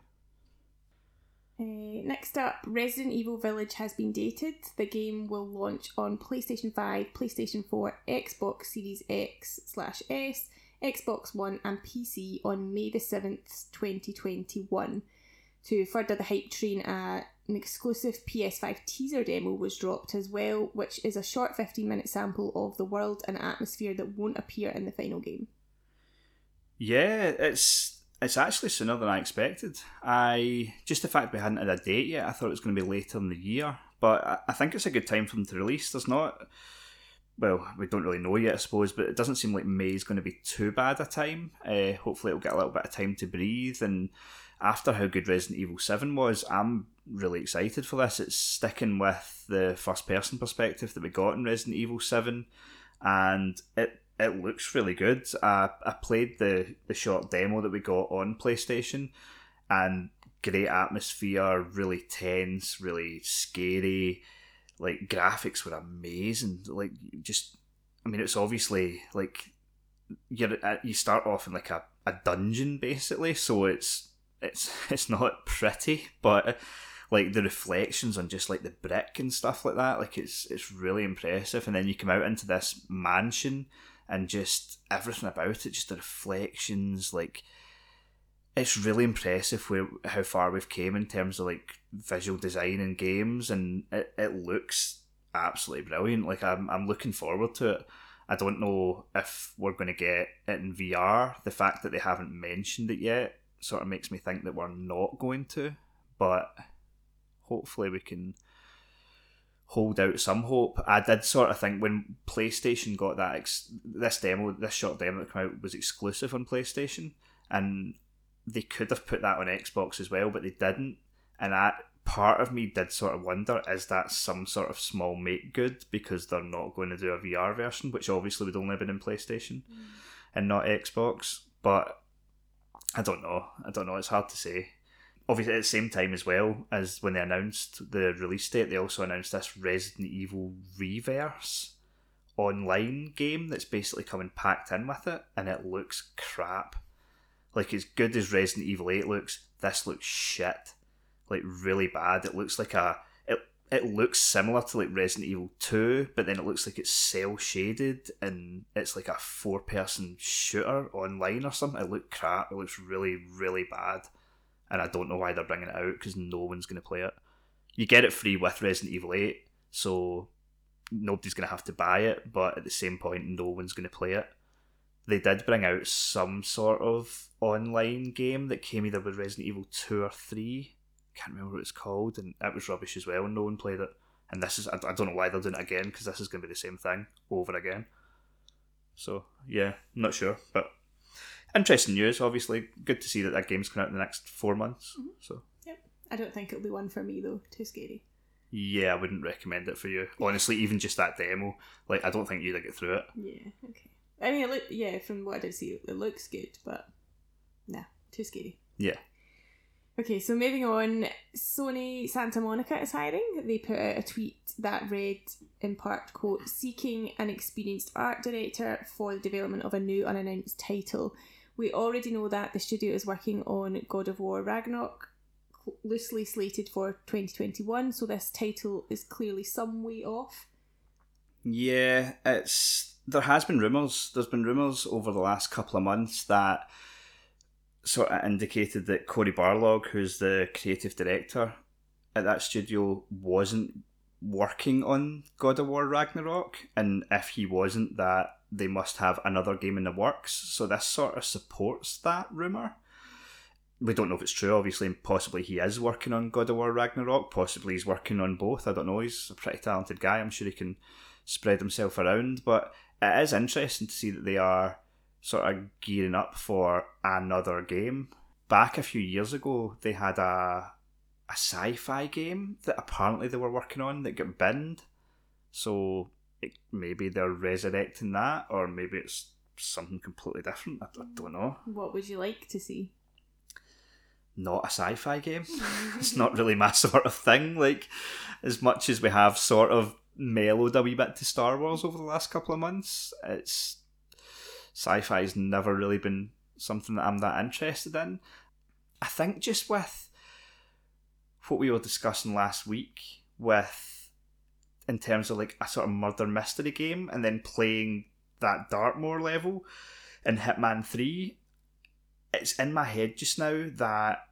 Uh, next up, Resident Evil Village has been dated. The game will launch on PlayStation 5, PlayStation 4, Xbox Series X slash S, Xbox One, and PC on May the 7th, 2021. To further the hype train, uh, an exclusive PS5 teaser demo was dropped as well, which is a short 15 minute sample of the world and atmosphere that won't appear in the final game. Yeah, it's it's actually sooner than I expected. I just the fact we hadn't had a date yet, I thought it was going to be later in the year. But I, I think it's a good time for them to release. There's not, well, we don't really know yet, I suppose, but it doesn't seem like May is going to be too bad a time. Uh, hopefully, it'll get a little bit of time to breathe. And after how good Resident Evil Seven was, I'm really excited for this. It's sticking with the first person perspective that we got in Resident Evil Seven, and it it looks really good. I, I played the, the short demo that we got on PlayStation, and great atmosphere, really tense, really scary. Like graphics were amazing. Like just, I mean, it's obviously like you uh, you start off in like a, a dungeon basically, so it's it's it's not pretty, but like the reflections on just like the brick and stuff like that, like it's it's really impressive. And then you come out into this mansion and just everything about it, just the reflections, like it's really impressive where how far we've came in terms of like visual design and games, and it, it looks absolutely brilliant. Like I'm I'm looking forward to it. I don't know if we're going to get it in VR. The fact that they haven't mentioned it yet sort of makes me think that we're not going to, but hopefully we can hold out some hope. I did sort of think when PlayStation got that ex- this demo, this short demo that came out was exclusive on PlayStation, and they could have put that on Xbox as well, but they didn't. And that part of me did sort of wonder: is that some sort of small make good because they're not going to do a VR version, which obviously would only have been in PlayStation mm. and not Xbox. But I don't know. I don't know. It's hard to say obviously at the same time as well as when they announced the release date, they also announced this Resident Evil Re:Verse online game that's basically coming packed in with it, and it looks crap. Like as good as Resident Evil Eight looks, this looks shit. Like really bad. It looks like a it looks similar to like Resident Evil Two, but then it looks like it's cell shaded and it's like a four person shooter online or something. It looked crap. It looks really really bad and I don't know why they're bringing it out because no one's going to play it. You get it free with Resident Evil 8, so nobody's going to have to buy it, but at the same point, no one's going to play it. They did bring out some sort of online game that came either with Resident Evil 2 or 3. Can't remember what it's called, and it was rubbish as well, and no one played it. And this is, I don't know why they're doing it again, because this is going to be the same thing over again. So, yeah, not sure, but interesting news. Obviously, good to see that that game's coming out in the next four months. Mm-hmm. So yep, I don't think it'll be one for me though. Too scary. Yeah, I wouldn't recommend it for you. Honestly, even just that demo, like I don't think you'd get through it. Yeah. Okay. I mean, it look, yeah, from what I did see, it looks good, but nah, too scary. Yeah. Okay, so moving on, Sony Santa Monica is hiring. They put out a tweet that read, in part, quote, seeking an experienced art director for the development of a new unannounced title. We already know that the studio is working on God of War Ragnarok, loosely slated for 2021, so this title is clearly some way off. Yeah, it's there has been rumours. There's been rumours over the last couple of months that sort of indicated that Cory Barlog, who's the creative director at that studio, wasn't working on God of War Ragnarok, and if he wasn't, that they must have another game in the works. So this sort of supports that rumor. We don't know if it's true. Obviously, and possibly he is working on God of War Ragnarok. Possibly he's working on both. I don't know. He's a pretty talented guy. I'm sure he can spread himself around. But it is interesting to see that they are sort of gearing up for another game. Back a few years ago, they had a a sci-fi game that apparently they were working on that got binned. So it, maybe they're resurrecting that, or maybe it's something completely different. I, I don't know. What would you like to see? Not a sci-fi game. it's not really my sort of thing. Like as much as we have sort of mellowed a wee bit to Star Wars over the last couple of months, it's sci-fi's never really been something that I'm that interested in. I think just with what we were discussing last week with in terms of like a sort of murder mystery game and then playing that Dartmoor level in Hitman 3 it's in my head just now that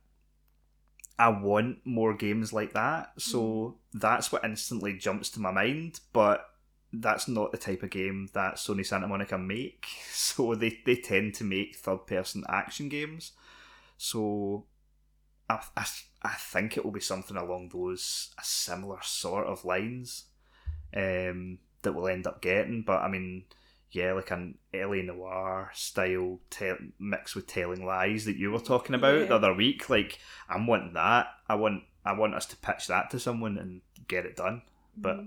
I want more games like that so hmm. that's what instantly jumps to my mind but that's not the type of game that Sony Santa Monica make so they, they tend to make third person action games so I, I, I think it will be something along those a similar sort of lines um, that we'll end up getting. But I mean, yeah, like an LA Noire style te- mixed with telling lies that you were talking about Yeah. the other week. Like I'm wanting that. I want I want us to pitch that to someone and get it done. But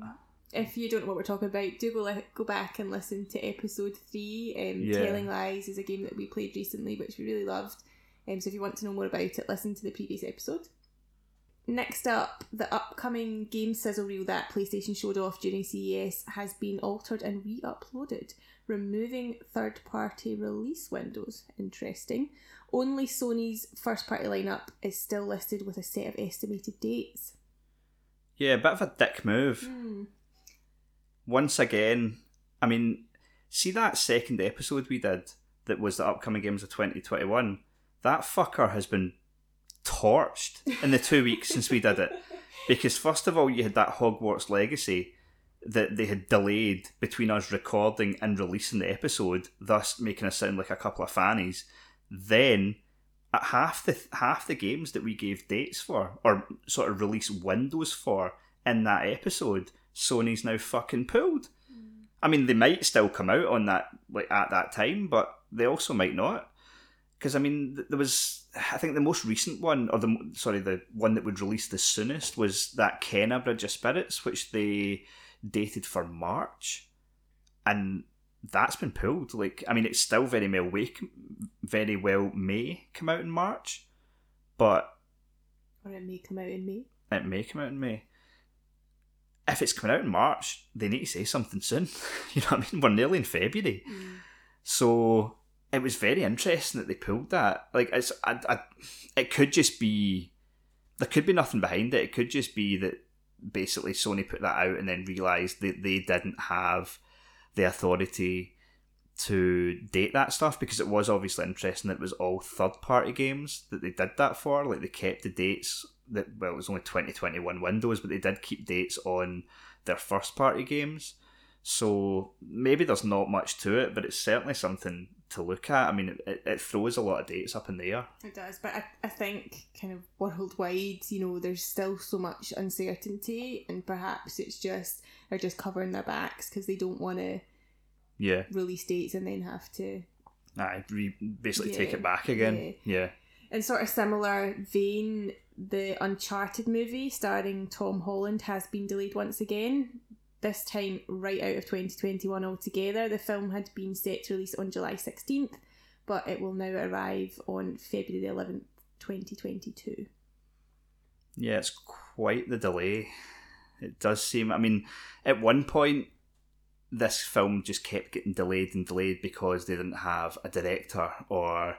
If you don't know what we're talking about, do go li- go back and listen to episode three. Um, Yeah. Telling Lies is a game that we played recently, which we really loved. Um, so if you want to know more about it, listen to the previous episode. Next up, the upcoming game sizzle reel that PlayStation showed off during CES has been altered and re-uploaded, removing third-party release windows. Interesting. Only Sony's first-party lineup is still listed with a set of estimated dates. yeah, a bit of a dick move. Hmm. Once again, I mean, see that second episode we did that was the upcoming games of 2021? That fucker has been torched in the two weeks since we did it. Because, first of all, you had that Hogwarts Legacy that they had delayed between us recording and releasing the episode, thus making us sound like a couple of fannies. Then, at half the half the games that we gave dates for, or sort of release windows for in that episode, Sony's now fucking pulled. Mm. I mean, they might still come out on that like at that time, but they also might not. Because I mean, th- there was I think the most recent one, or the sorry, the one that would release the soonest was that Kena Bridge of Spirits, which they dated for March, and that's been pulled. Like, I mean, it's still very well may, very well may come out in March, but Or it may come out in May. it may come out in May. If it's coming out in March, they need to say something soon. you know what I mean? We're nearly in February. So it was very interesting that they pulled that. Like it's, I, I, it could just be, there could be nothing behind it. It could just be that basically Sony put that out and then realised that they didn't have the authority to date that stuff because it was obviously interesting that it was all third party games that they did that for. Like they kept the dates that well it was only twenty twenty one windows, but they did keep dates on their first party games. So maybe there's not much to it, but it's certainly something to look at. I mean, it, it, throws a lot of dates up in the air. It does, but I, I think kind of worldwide, you know, there's still so much uncertainty, and perhaps it's just they're just covering their backs because they don't want to Yeah, release dates and then have to. I re- basically take it back again. Yeah. In sort of similar vein, the Uncharted movie starring Tom Holland has been delayed once again. This time, right out of 2021 altogether. The film had been set to release on July 16th, but it will now arrive on February the 11th, 2022. Yeah, it's quite the delay. It does seem. I mean, at one point, this film just kept getting delayed and delayed because they didn't have a director or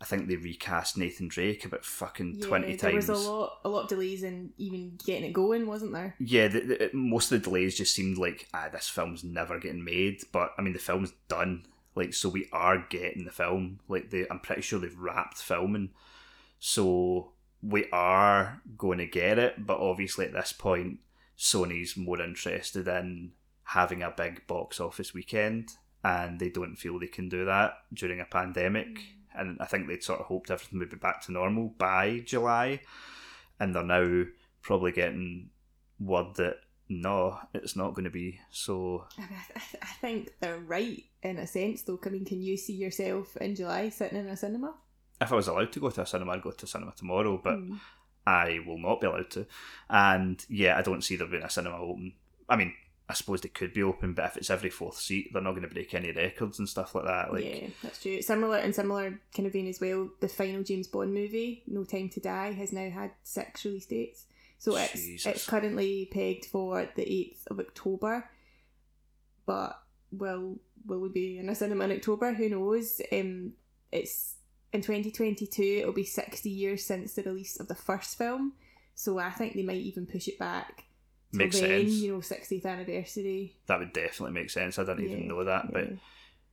I think they recast Nathan Drake about fucking Yeah, twenty there times. There was a lot, a lot of delays in even getting it going, wasn't there? Yeah, the, the, most of the delays just seemed like ah, this film's never getting made. But I mean, the film's done. Like, so we are getting the film. Like, they, I'm pretty sure they've wrapped filming, so we are going to get it. But obviously, at this point, Sony's more interested in having a big box office weekend, and they don't feel they can do that during a pandemic. And I think they'd sort of hoped everything would be back to normal by July, and they're now probably getting word that no, it's not going to be. So I, mean, I, th- I think they're right in a sense, though. I mean, can you see yourself in July sitting in a cinema? if I was allowed to go to a cinema, I'd go to a cinema tomorrow, but Mm. I will not be allowed to. And yeah, I don't see there being a cinema open. I mean, I suppose they could be open, but if it's every fourth seat, they're not going to break any records and stuff like that. Like, yeah, that's true. Similar and similar kind of vein as well. The final James Bond movie, No Time to Die, has now had six release dates. So it's Jesus. it's currently pegged for the eighth of October. But will will we be in a cinema in October? Who knows? Um, it's in twenty twenty two. It'll be sixty years since the release of the first film. So I think they might even push it back. Makes then, sense. You know, sixtieth anniversary. that would definitely make sense. I didn't even know that, but.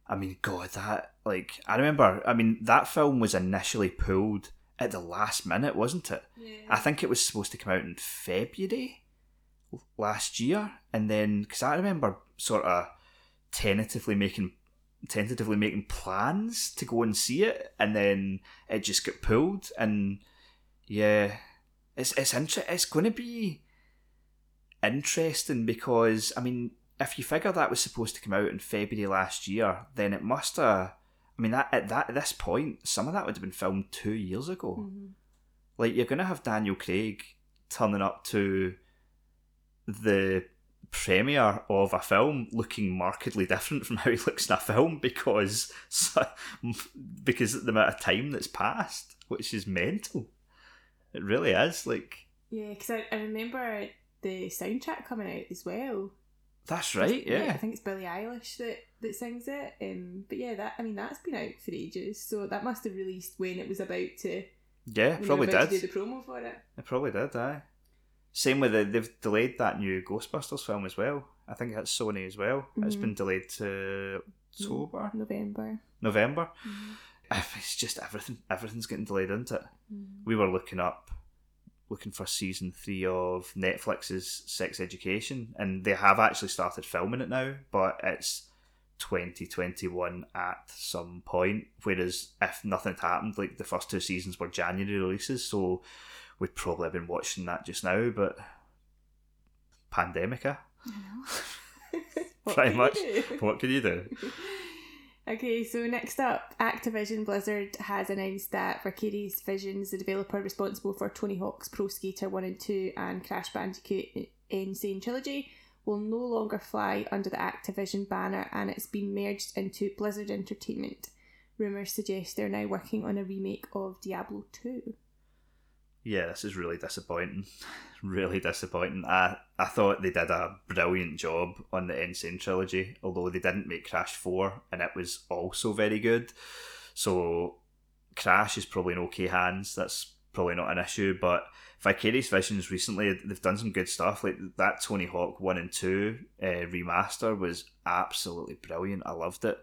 I mean, God, that like I remember. I mean, that film was initially pulled at the last minute, wasn't it? Yeah. I think it was supposed to come out in February last year, and then because I remember sort of tentatively making tentatively making plans to go and see it, and then it just got pulled, and yeah, it's it's inter- it's going to be interesting because I mean, if you figure that was supposed to come out in February last year, then it must have. I mean, that at that at this point, some of that would have been filmed two years ago Mhm. like you're gonna have Daniel Craig turning up to the premiere of a film looking markedly different from how he looks in a film because because of the amount of time that's passed, which is mental. It really is. Like Yeah, because I, I remember the soundtrack coming out as well. that's right. I Yeah, I think it's Billie Eilish that, that sings it. Um, but yeah, that I mean that's been out for ages, so that must have released when it was about to yeah, probably did. do the promo for it. It probably did. Aye. Same with the they've delayed that new Ghostbusters film as well. I think that's Sony as well. It's Mhm. been delayed to October, November. November. Mhm. It's just everything. Everything's getting delayed, isn't it? Mhm. we were looking up looking for season three of Netflix's Sex Education and they have actually started filming it now but it's 2021 at some point whereas if nothing had happened like the first two seasons were January releases so we'd probably have been watching that just now but pandemica. I know. What Pretty much. what can you do Okay, so next up, Activision Blizzard has announced that Vicarious Visions, the developer responsible for Tony Hawk's Pro Skater 1 and 2 and Crash Bandicoot N. Sane Trilogy, will no longer fly under the Activision banner and it's been merged into Blizzard Entertainment. Rumours suggest they're now working on a remake of Diablo 2. Yeah this is really disappointing. Really disappointing. I, I thought they did a brilliant job on the N. Sane trilogy although they didn't make Crash 4 and it was also very good. So Crash is probably in okay hands. That's probably not an issue but Vicarious Visions recently they've done some good stuff. Like that Tony Hawk 1 and 2 uh, remaster was absolutely brilliant. I loved it.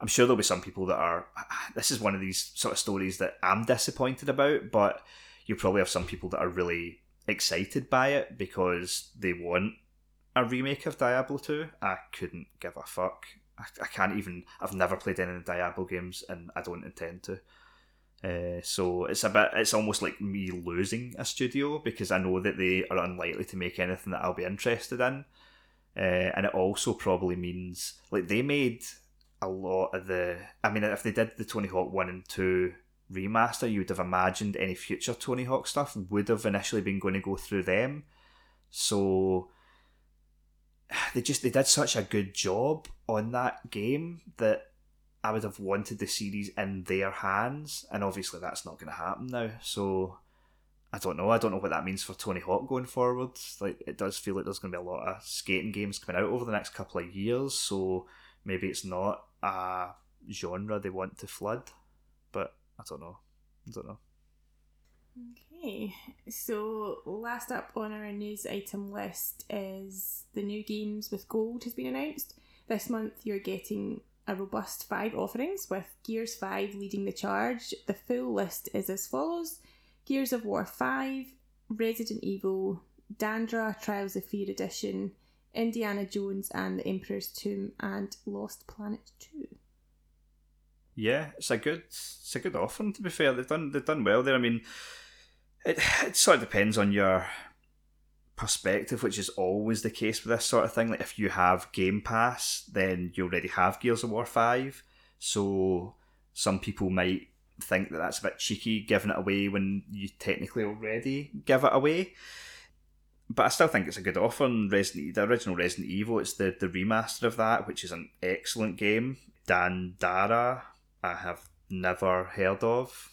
I'm sure there'll be some people that are. This is one of these sort of stories that I'm disappointed about, but you probably have some people that are really excited by it because they want a remake of Diablo 2. I couldn't give a fuck. I, I can't even. I've never played any of the Diablo games and I don't intend to. Uh, so it's a bit. It's almost like me losing a studio because I know that they are unlikely to make anything that I'll be interested in. Uh, and it also probably means like they made a lot of the. I mean, if they did the Tony Hawk one and two remaster, you would have imagined any future Tony Hawk stuff would have initially been going to go through them. So they just they did such a good job on that game that I would have wanted the series in their hands, and obviously that's not going to happen now. So I don't know. I don't know what that means for Tony Hawk going forward. Like it does feel like there's going to be a lot of skating games coming out over the next couple of years. So maybe it's not a genre they want to flood, I don't know. I don't know. Okay, so last up on our news item list is the new games with gold has been announced. This month you're getting a robust five offerings with Gears 5 leading the charge. The full list is as follows Gears of War 5, Resident Evil, Dandara Trials of Fear Edition, Indiana Jones and the Emperor's Tomb, and Lost Planet 2. Yeah, it's a good, it's a good offering. To be fair, they've done they've done well there. I mean, it it sort of depends on your perspective, which is always the case with this sort of thing. Like if you have Game Pass, then you already have Gears of War Five. So some people might think that that's a bit cheeky giving it away when you technically already give it away. But I still think it's a good offer. And Resident, the original Resident Evil, it's the, the remaster of that, which is an excellent game. Dandara, I have never heard of.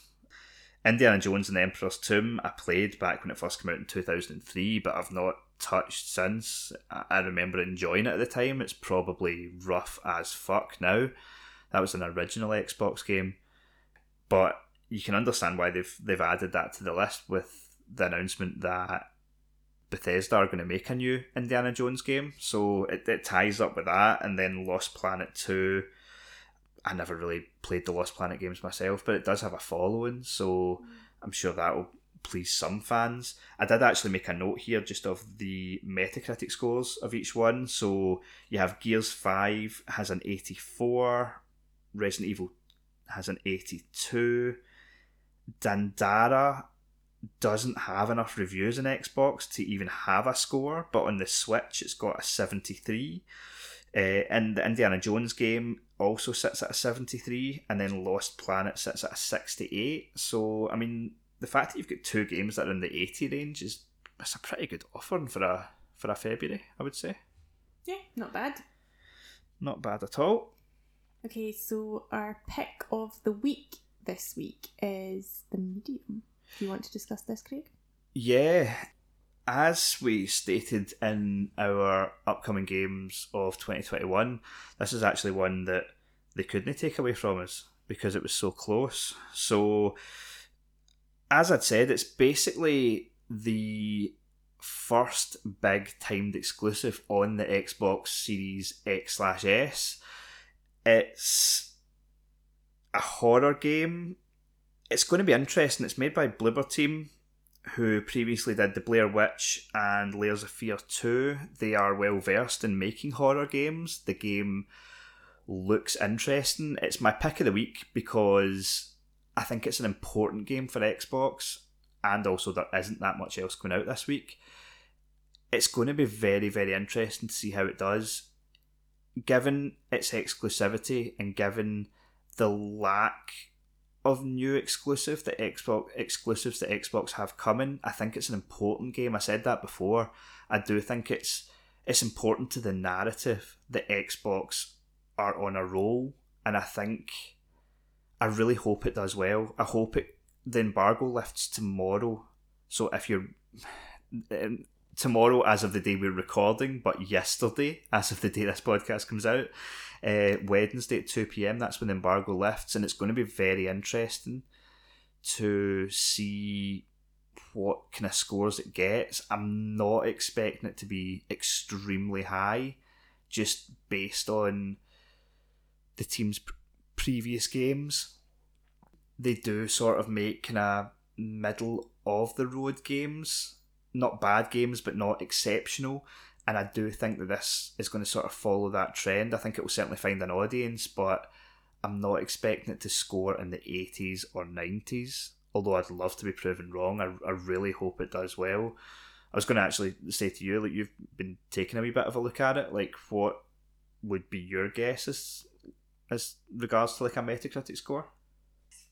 Indiana Jones and the Emperor's Tomb, I played back when it first came out in 2003, but I've not touched since. I remember enjoying it at the time. It's probably rough as fuck now. That was an original Xbox game, but you can understand why they've they've added that to the list with the announcement that Bethesda are going to make a new Indiana Jones game. So it, it ties up with that, and then Lost Planet Two. I never really played the Lost Planet games myself, but it does have a following, so I'm sure that will please some fans. I did actually make a note here just of the Metacritic scores of each one. So you have Gears 5 has an 84, Resident Evil has an 82, Dandara doesn't have enough reviews in Xbox to even have a score, but on the Switch it's got a 73. Uh, and the Indiana Jones game also sits at a 73, and then Lost Planet sits at a 68. So, I mean, the fact that you've got two games that are in the 80 range is it's a pretty good offering for a for a February, I would say. Yeah, not bad. Not bad at all. Okay, so our pick of the week this week is The Medium. Do you want to discuss this, Craig? Yeah, as we stated in our upcoming games of 2021, this is actually one that they couldn't take away from us because it was so close. So, as I'd said, it's basically the first big timed exclusive on the Xbox Series X slash S. It's a horror game. It's going to be interesting. It's made by Bloober Team, who previously did The Blair Witch and Layers of Fear 2. They are well versed in making horror games. The game looks interesting. It's my pick of the week because I think it's an important game for Xbox, and also there isn't that much else coming out this week. It's going to be very, very interesting to see how it does. Given its exclusivity and given the lack of new exclusive that Xbox exclusives that Xbox have coming, I think it's an important game. I said that before. I do think it's it's important to the narrative that Xbox are on a roll, and I think I really hope it does well. I hope it the embargo lifts tomorrow. So if you're um, tomorrow, as of the day we're recording, but yesterday, as of the day this podcast comes out, uh, Wednesday at two pm. That's when the embargo lifts, and it's going to be very interesting to see what kind of scores it gets. I'm not expecting it to be extremely high, just based on the team's pr- previous games. They do sort of make kind of middle of the road games, not bad games, but not exceptional. And I do think that this is going to sort of follow that trend. I think it will certainly find an audience, but I'm not expecting it to score in the 80s or 90s. Although I'd love to be proven wrong, I, I really hope it does well. I was going to actually say to you, like you've been taking a wee bit of a look at it. Like, what would be your guess as, as regards to like a Metacritic score?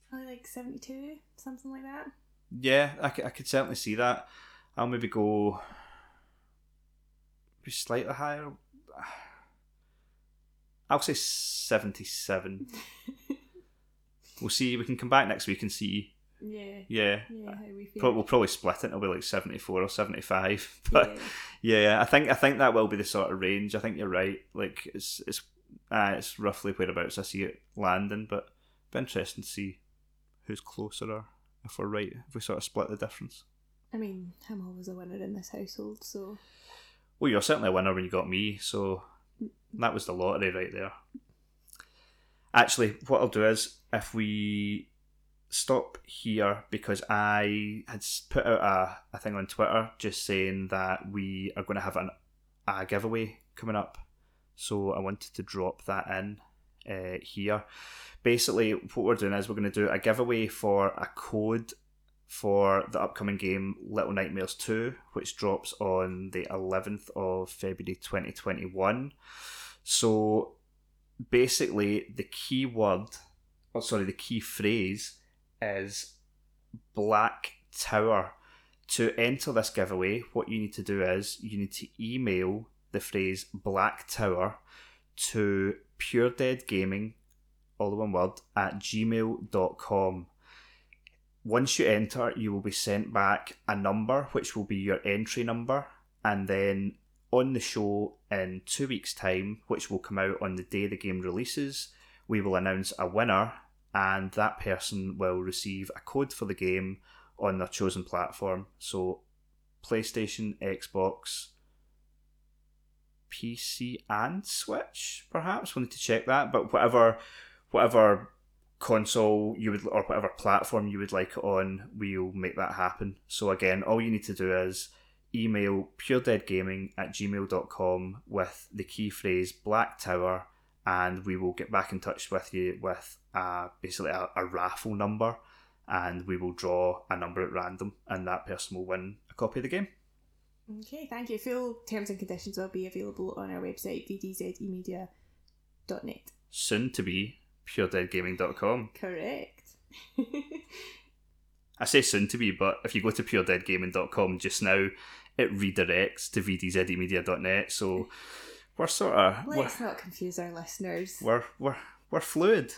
Probably like 72, something like that. Yeah, I, c- I could certainly see that. I'll maybe go be slightly higher. I'll say 77. we'll see. We can come back next week and see. Yeah. Yeah. Yeah, how we feel. Pro- we'll probably split it. It'll be like 74 or 75. But yeah. yeah, I think I think that will be the sort of range. I think you're right. Like it's it's uh, it's roughly whereabouts I see it landing, but be interesting to see who's closer or if we're right, if we sort of split the difference. I mean, I'm always a winner in this household, so Well, you're certainly a winner when you got me, so that was the lottery right there. Actually, what I'll do is if we stop here because I had put out a, a thing on Twitter just saying that we are going to have an, a giveaway coming up. So I wanted to drop that in uh, here. Basically, what we're doing is we're going to do a giveaway for a code for the upcoming game Little Nightmares 2, which drops on the 11th of February 2021. So basically, the key word, or sorry, the key phrase is Black Tower. To enter this giveaway, what you need to do is you need to email the phrase Black Tower to puredeadgaming, all the one word, at gmail.com. Once you enter, you will be sent back a number, which will be your entry number, and then on the show in two weeks' time, which will come out on the day the game releases, we will announce a winner, and that person will receive a code for the game on their chosen platform. So, PlayStation, Xbox, PC, and Switch, perhaps. We need to check that, but whatever, whatever console you would or whatever platform you would like it on, we'll make that happen. So again, all you need to do is email puredeadgaming at gmail.com with the key phrase Black Tower and we will get back in touch with you with uh, basically a, a raffle number and we will draw a number at random and that person will win a copy of the game. Okay, thank you. Full terms and conditions will be available on our website, vdzemedia.net. Soon to be puredeadgaming.com. Correct. I say soon to be, but if you go to puredeadgaming.com just now, it redirects to vdzemedia.net. So we're sort of Let's not confuse our listeners. we're we're we're fluid.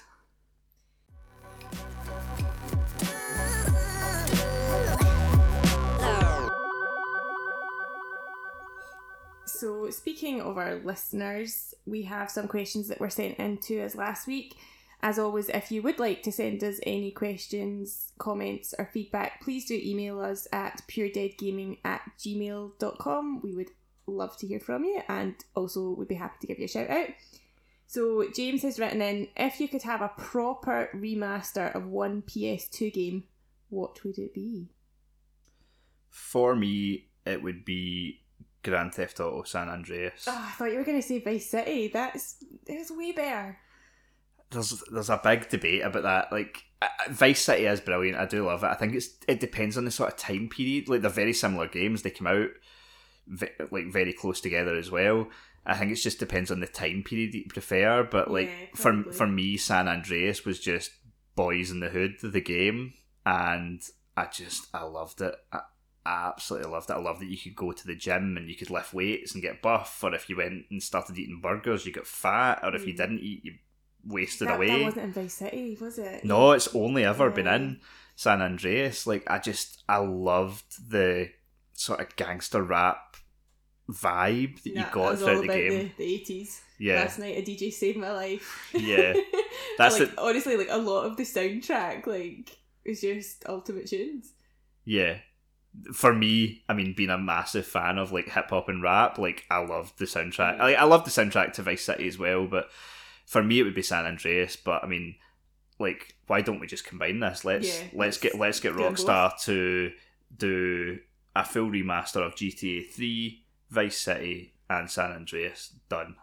So, speaking of our listeners, we have some questions that were sent in to us last week. As always, if you would like to send us any questions, comments, or feedback, please do email us at puredeadgaming at gmail.com. We would love to hear from you and also would be happy to give you a shout out. So, James has written in if you could have a proper remaster of one PS2 game, what would it be? For me, it would be Grand Theft Auto San Andreas. Oh, I thought you were going to say Vice City. That's it's way better. There's there's a big debate about that. Like Vice City is brilliant. I do love it. I think it's it depends on the sort of time period. Like they're very similar games. They come out ve- like very close together as well. I think it just depends on the time period that you prefer. But like Yeah, for for me, San Andreas was just Boyz n the Hood of the game, and I just I loved it. I, I absolutely loved it. I loved that you could go to the gym and you could lift weights and get buff, or if you went and started eating burgers, you got fat, or if you Mm. didn't eat, you wasted That, away. that wasn't in Vice City, was it? No, it's only ever been in San Andreas. Like I just I loved the sort of gangster rap vibe that you got that was all throughout the game. The, the 80s. Yeah. Last night a DJ saved my life. Yeah. That's like, the- honestly like a lot of the soundtrack like was just ultimate tunes. Yeah. For me, I mean, being a massive fan of like hip hop and rap, like I loved the soundtrack. I, I love the soundtrack to Vice City as well, but for me it would be San Andreas. But I mean, like, why don't we just combine this? Let's Yeah, let's get let's get Rockstar to do a full remaster of GTA Three, Vice City, and San Andreas. Done.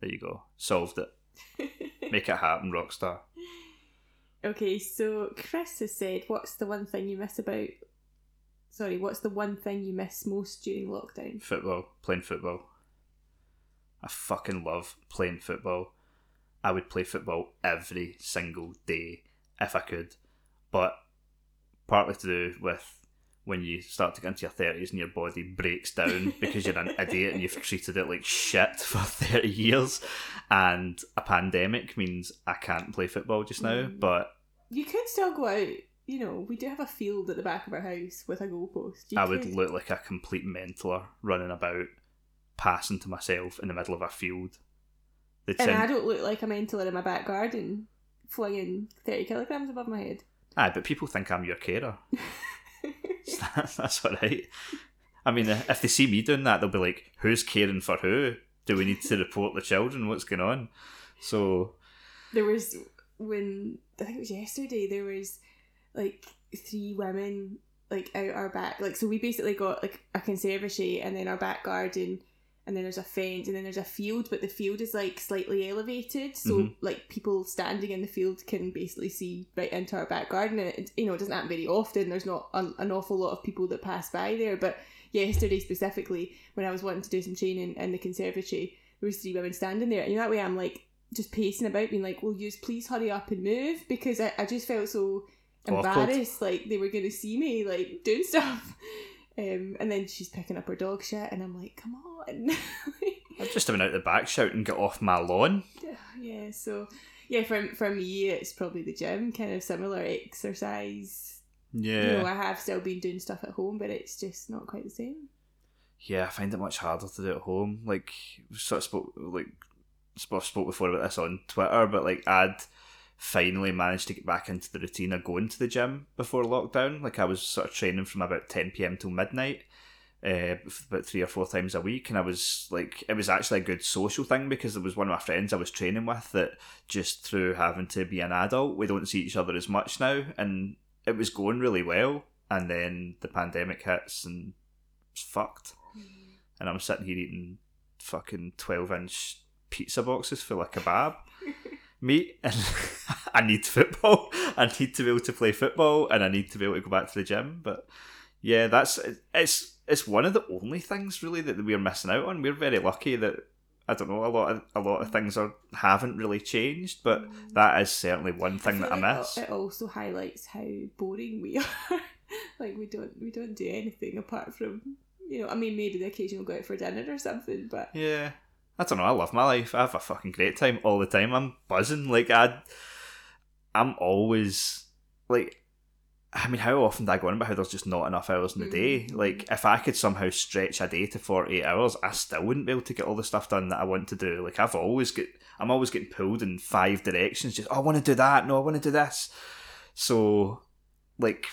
There you go. Solved it. Make it happen, Rockstar. okay, so Chris has said, What's the one thing you miss about sorry, what's the one thing you miss most during lockdown? Football, playing football. I fucking love playing football. I would play football every single day if I could. But partly to do with when you start to get into your 30s and your body breaks down because you're an idiot and you've treated it like shit for 30 years. And a pandemic means I can't play football just now. Mm. But You could still go out, you know, we do have a field at the back of our house with a goalpost. You I would look like a complete mentaler running about, passing to myself in the middle of a field. They'd And send- I don't look like a mentaler in my back garden flinging 30 kilograms above my head. Aye, but people think I'm your carer. that's, that's all right. I mean, if they see me doing that, they'll be like, "Who's caring for who? Do we need to report the children? What's going on?" So There was, when, I think it was yesterday, there was like three women like out our back. Like, so we basically got like a conservatory and then our back garden and then there's a fence and then there's a field but the field is like slightly elevated so Mhm. like people standing in the field can basically see right into our back garden and it, you know it doesn't happen very often there's not an, an awful lot of people that pass by there but yesterday specifically when I was wanting to do some training in the conservatory there was three women standing there and that way I'm like just pacing about being like will you please hurry up and move because I, I just felt so Awkward. embarrassed like they were going to see me like doing stuff um, and then she's picking up her dog shit and I'm like come on I've just been out the back shouting, "Get off my lawn!" yeah so yeah for, for me it's probably the gym kind of similar exercise Yeah, you know I have still been doing stuff at home but it's just not quite the same yeah. I find it much harder to do at home. Like, we sort of spoke like spoke before about this on Twitter, but like I'd finally managed to get back into the routine of going to the gym before lockdown. Like I was sort of training from about ten pm till midnight. Uh, about three or four times a week, and I was like, it was actually a good social thing because there was one of my friends I was training with that just through having to be an adult, we don't see each other as much now, and it was going really well. And then the pandemic hits, and it's fucked. And I'm sitting here eating fucking twelve inch pizza boxes full of kebab meat, and I need football. I need to be able to play football, and I need to be able to go back to the gym. But yeah, that's it's it's one of the only things really that we're missing out on. We're very lucky that I don't know a lot of a lot of things are haven't really changed, but mm. that is certainly one thing that I miss. It also highlights how boring we are. like we don't we don't do anything apart from you know I mean maybe the occasional go out for dinner or something, but Yeah. I don't know, I love my life. I have a fucking great time all the time. I'm buzzing. Like I I'm always like I mean, how often do I go on about how there's just not enough hours in the day? Mhm. Like, if I could somehow stretch a day to 48 hours, I still wouldn't be able to get all the stuff done that I want to do. Like, I've always get, I'm always getting pulled in five directions. Just, oh, I want to do that. No, I want to do this. So, like,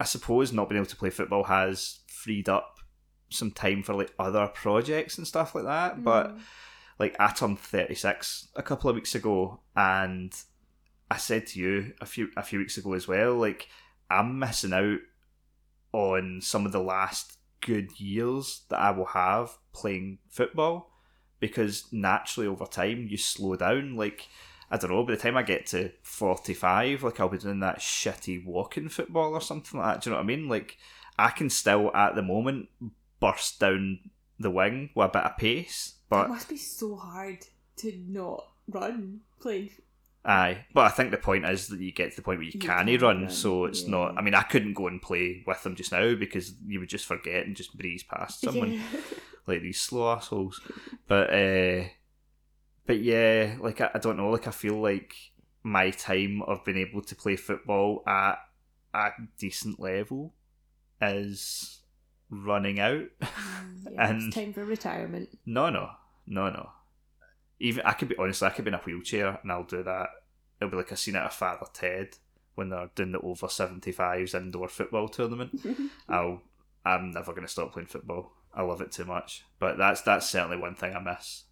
I suppose not being able to play football has freed up some time for like other projects and stuff like that. But Mm. Like I turned 36 a couple of weeks ago and I said to you a few a few weeks ago as well like I'm missing out on some of the last good years that I will have playing football because naturally over time you slow down. Like I don't know by the time I get to 45 like I'll be doing that shitty walking football or something like that. Do you know what I mean? Like I can still at the moment burst down the wing with a bit of pace but it must be so hard to not run playing. Aye, but I think the point is that you get to the point where you, You can't can run, run, so it's not. I mean, I couldn't go and play with them just now because you would just forget and just breeze past someone Yeah. like these slow assholes. But uh, but yeah, like I, I don't know. Like I feel like my time of being able to play football at a decent level is running out. Mm, yeah, And- it's time for retirement. No, no, no, no. Even I could be honestly, I could be in a wheelchair and I'll do that. It'll be like a scene out of Father Ted when they're doing the over seventy fives indoor football tournament. I'll I'm never gonna stop playing football. I love it too much. But that's that's certainly one thing I miss.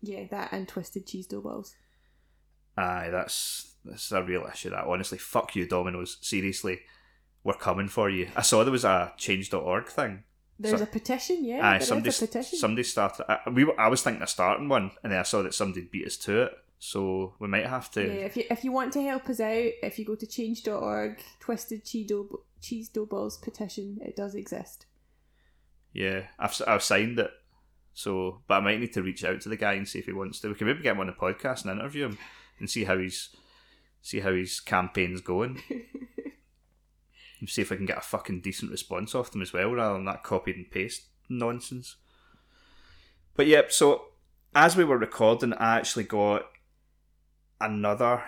yeah, that and twisted cheese dough balls. Aye, that's that's a real issue. That honestly, fuck you, Domino's. Seriously, we're coming for you. I saw there was a change.org thing. There's So- a petition, yeah. Aye, somebody a petition. somebody started. I, we I was thinking of starting one, and then I saw that somebody beat us to it. So we might have to. Yeah, if you if you want to help us out, if you go to change.org, twisted cheese dough, cheese dough balls petition, it does exist. Yeah, I've I've signed it. So, but I might need to reach out to the guy and see if he wants to. We can maybe get him on the podcast and interview him and see how he's see how his campaign's going. and see if I can get a fucking decent response off them as well, rather than that copied and paste nonsense. But yep, so as we were recording, I actually got another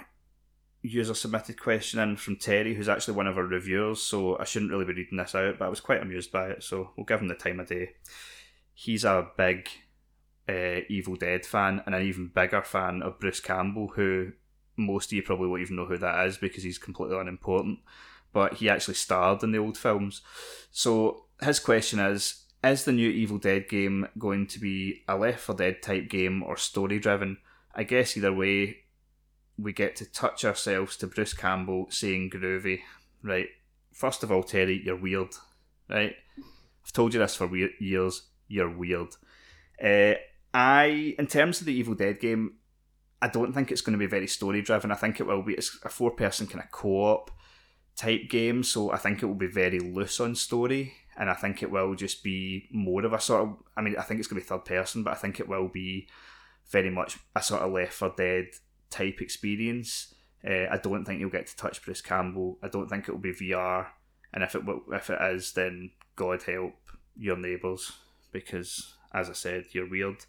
user submitted question in from Terry, who's actually one of our reviewers, so I shouldn't really be reading this out, but I was quite amused by it, so we'll give him the time of day. He's a big uh, Evil Dead fan and an even bigger fan of Bruce Campbell, who most of you probably won't even know who that is because he's completely unimportant. But he actually starred in the old films. So his question is Is the new Evil Dead game going to be a Left 4 Dead type game or story driven? I guess either way, we get to touch ourselves to Bruce Campbell saying groovy. Right. First of all, Terry, you're weird. Right. I've told you this for we- years. You're weird. Uh, I, in terms of the Evil Dead game, I don't think it's going to be very story driven. I think it will be it's a four person kind of co op type game, so I think it will be very loose on story, and I think it will just be more of a sort of. I mean, I think it's going to be third person, but I think it will be very much a sort of Left 4 Dead type experience. Uh, I don't think you'll get to touch Bruce Campbell. I don't think it will be VR, and if it will, if it is, then God help your neighbours because, as I said, you're weird.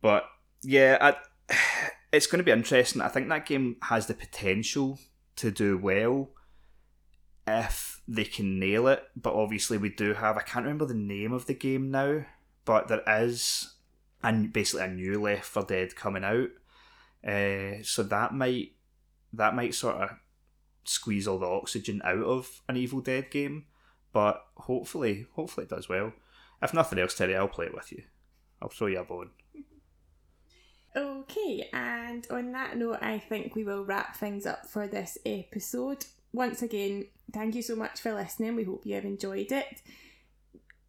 But yeah, I, it's going to be interesting. I think that game has the potential to do well if they can nail it. But obviously, we do have. I can't remember the name of the game now, but there is and basically a new Left 4 Dead coming out. Uh, so that might that might sort of squeeze all the oxygen out of an Evil Dead game. But hopefully, hopefully it does well. If nothing else, Terry, I'll play it with you. I'll throw you a bone. Okay, and on that note, I think we will wrap things up for this episode. Once again, thank you so much for listening. We hope you have enjoyed it.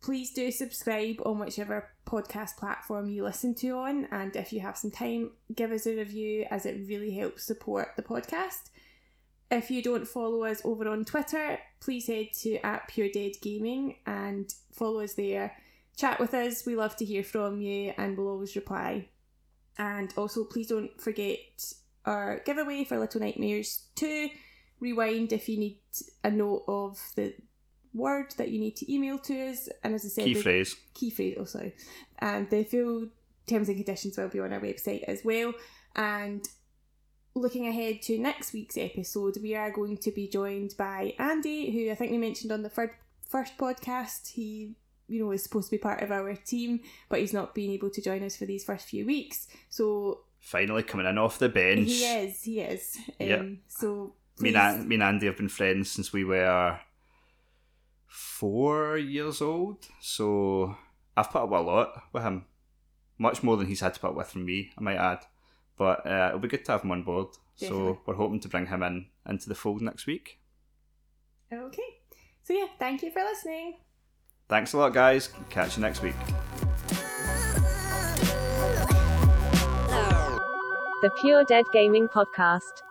Please do subscribe on whichever podcast platform you listen to on, and if you have some time, give us a review as it really helps support the podcast. If you don't follow us over on Twitter, please head to at Pure Dead Gaming and follow us there. Chat with us, we love to hear from you and we'll always reply. And also, please don't forget our giveaway for Little Nightmares 2. Rewind if you need a note of the word that you need to email to us. And as I said, Key the- phrase. key phrase, also. And the full terms and conditions will be on our website as well. And looking ahead to next week's episode, we are going to be joined by Andy, who I think we mentioned on the fir- first podcast. He, you know, is supposed to be part of our team, but he's not been able to join us for these first few weeks. So Finally coming in off the bench. he is, he is. Um, Yep. So Me and, me and Andy have been friends since we were four years old. So I've put up a lot with him. Much more than he's had to put up with from me, I might add. But uh, it'll be good to have him on board. Definitely. So we're hoping to bring him in into the fold next week. okay. So yeah, thank you for listening. Thanks a lot, guys. Catch you next week. The Pure Dead Gaming Podcast.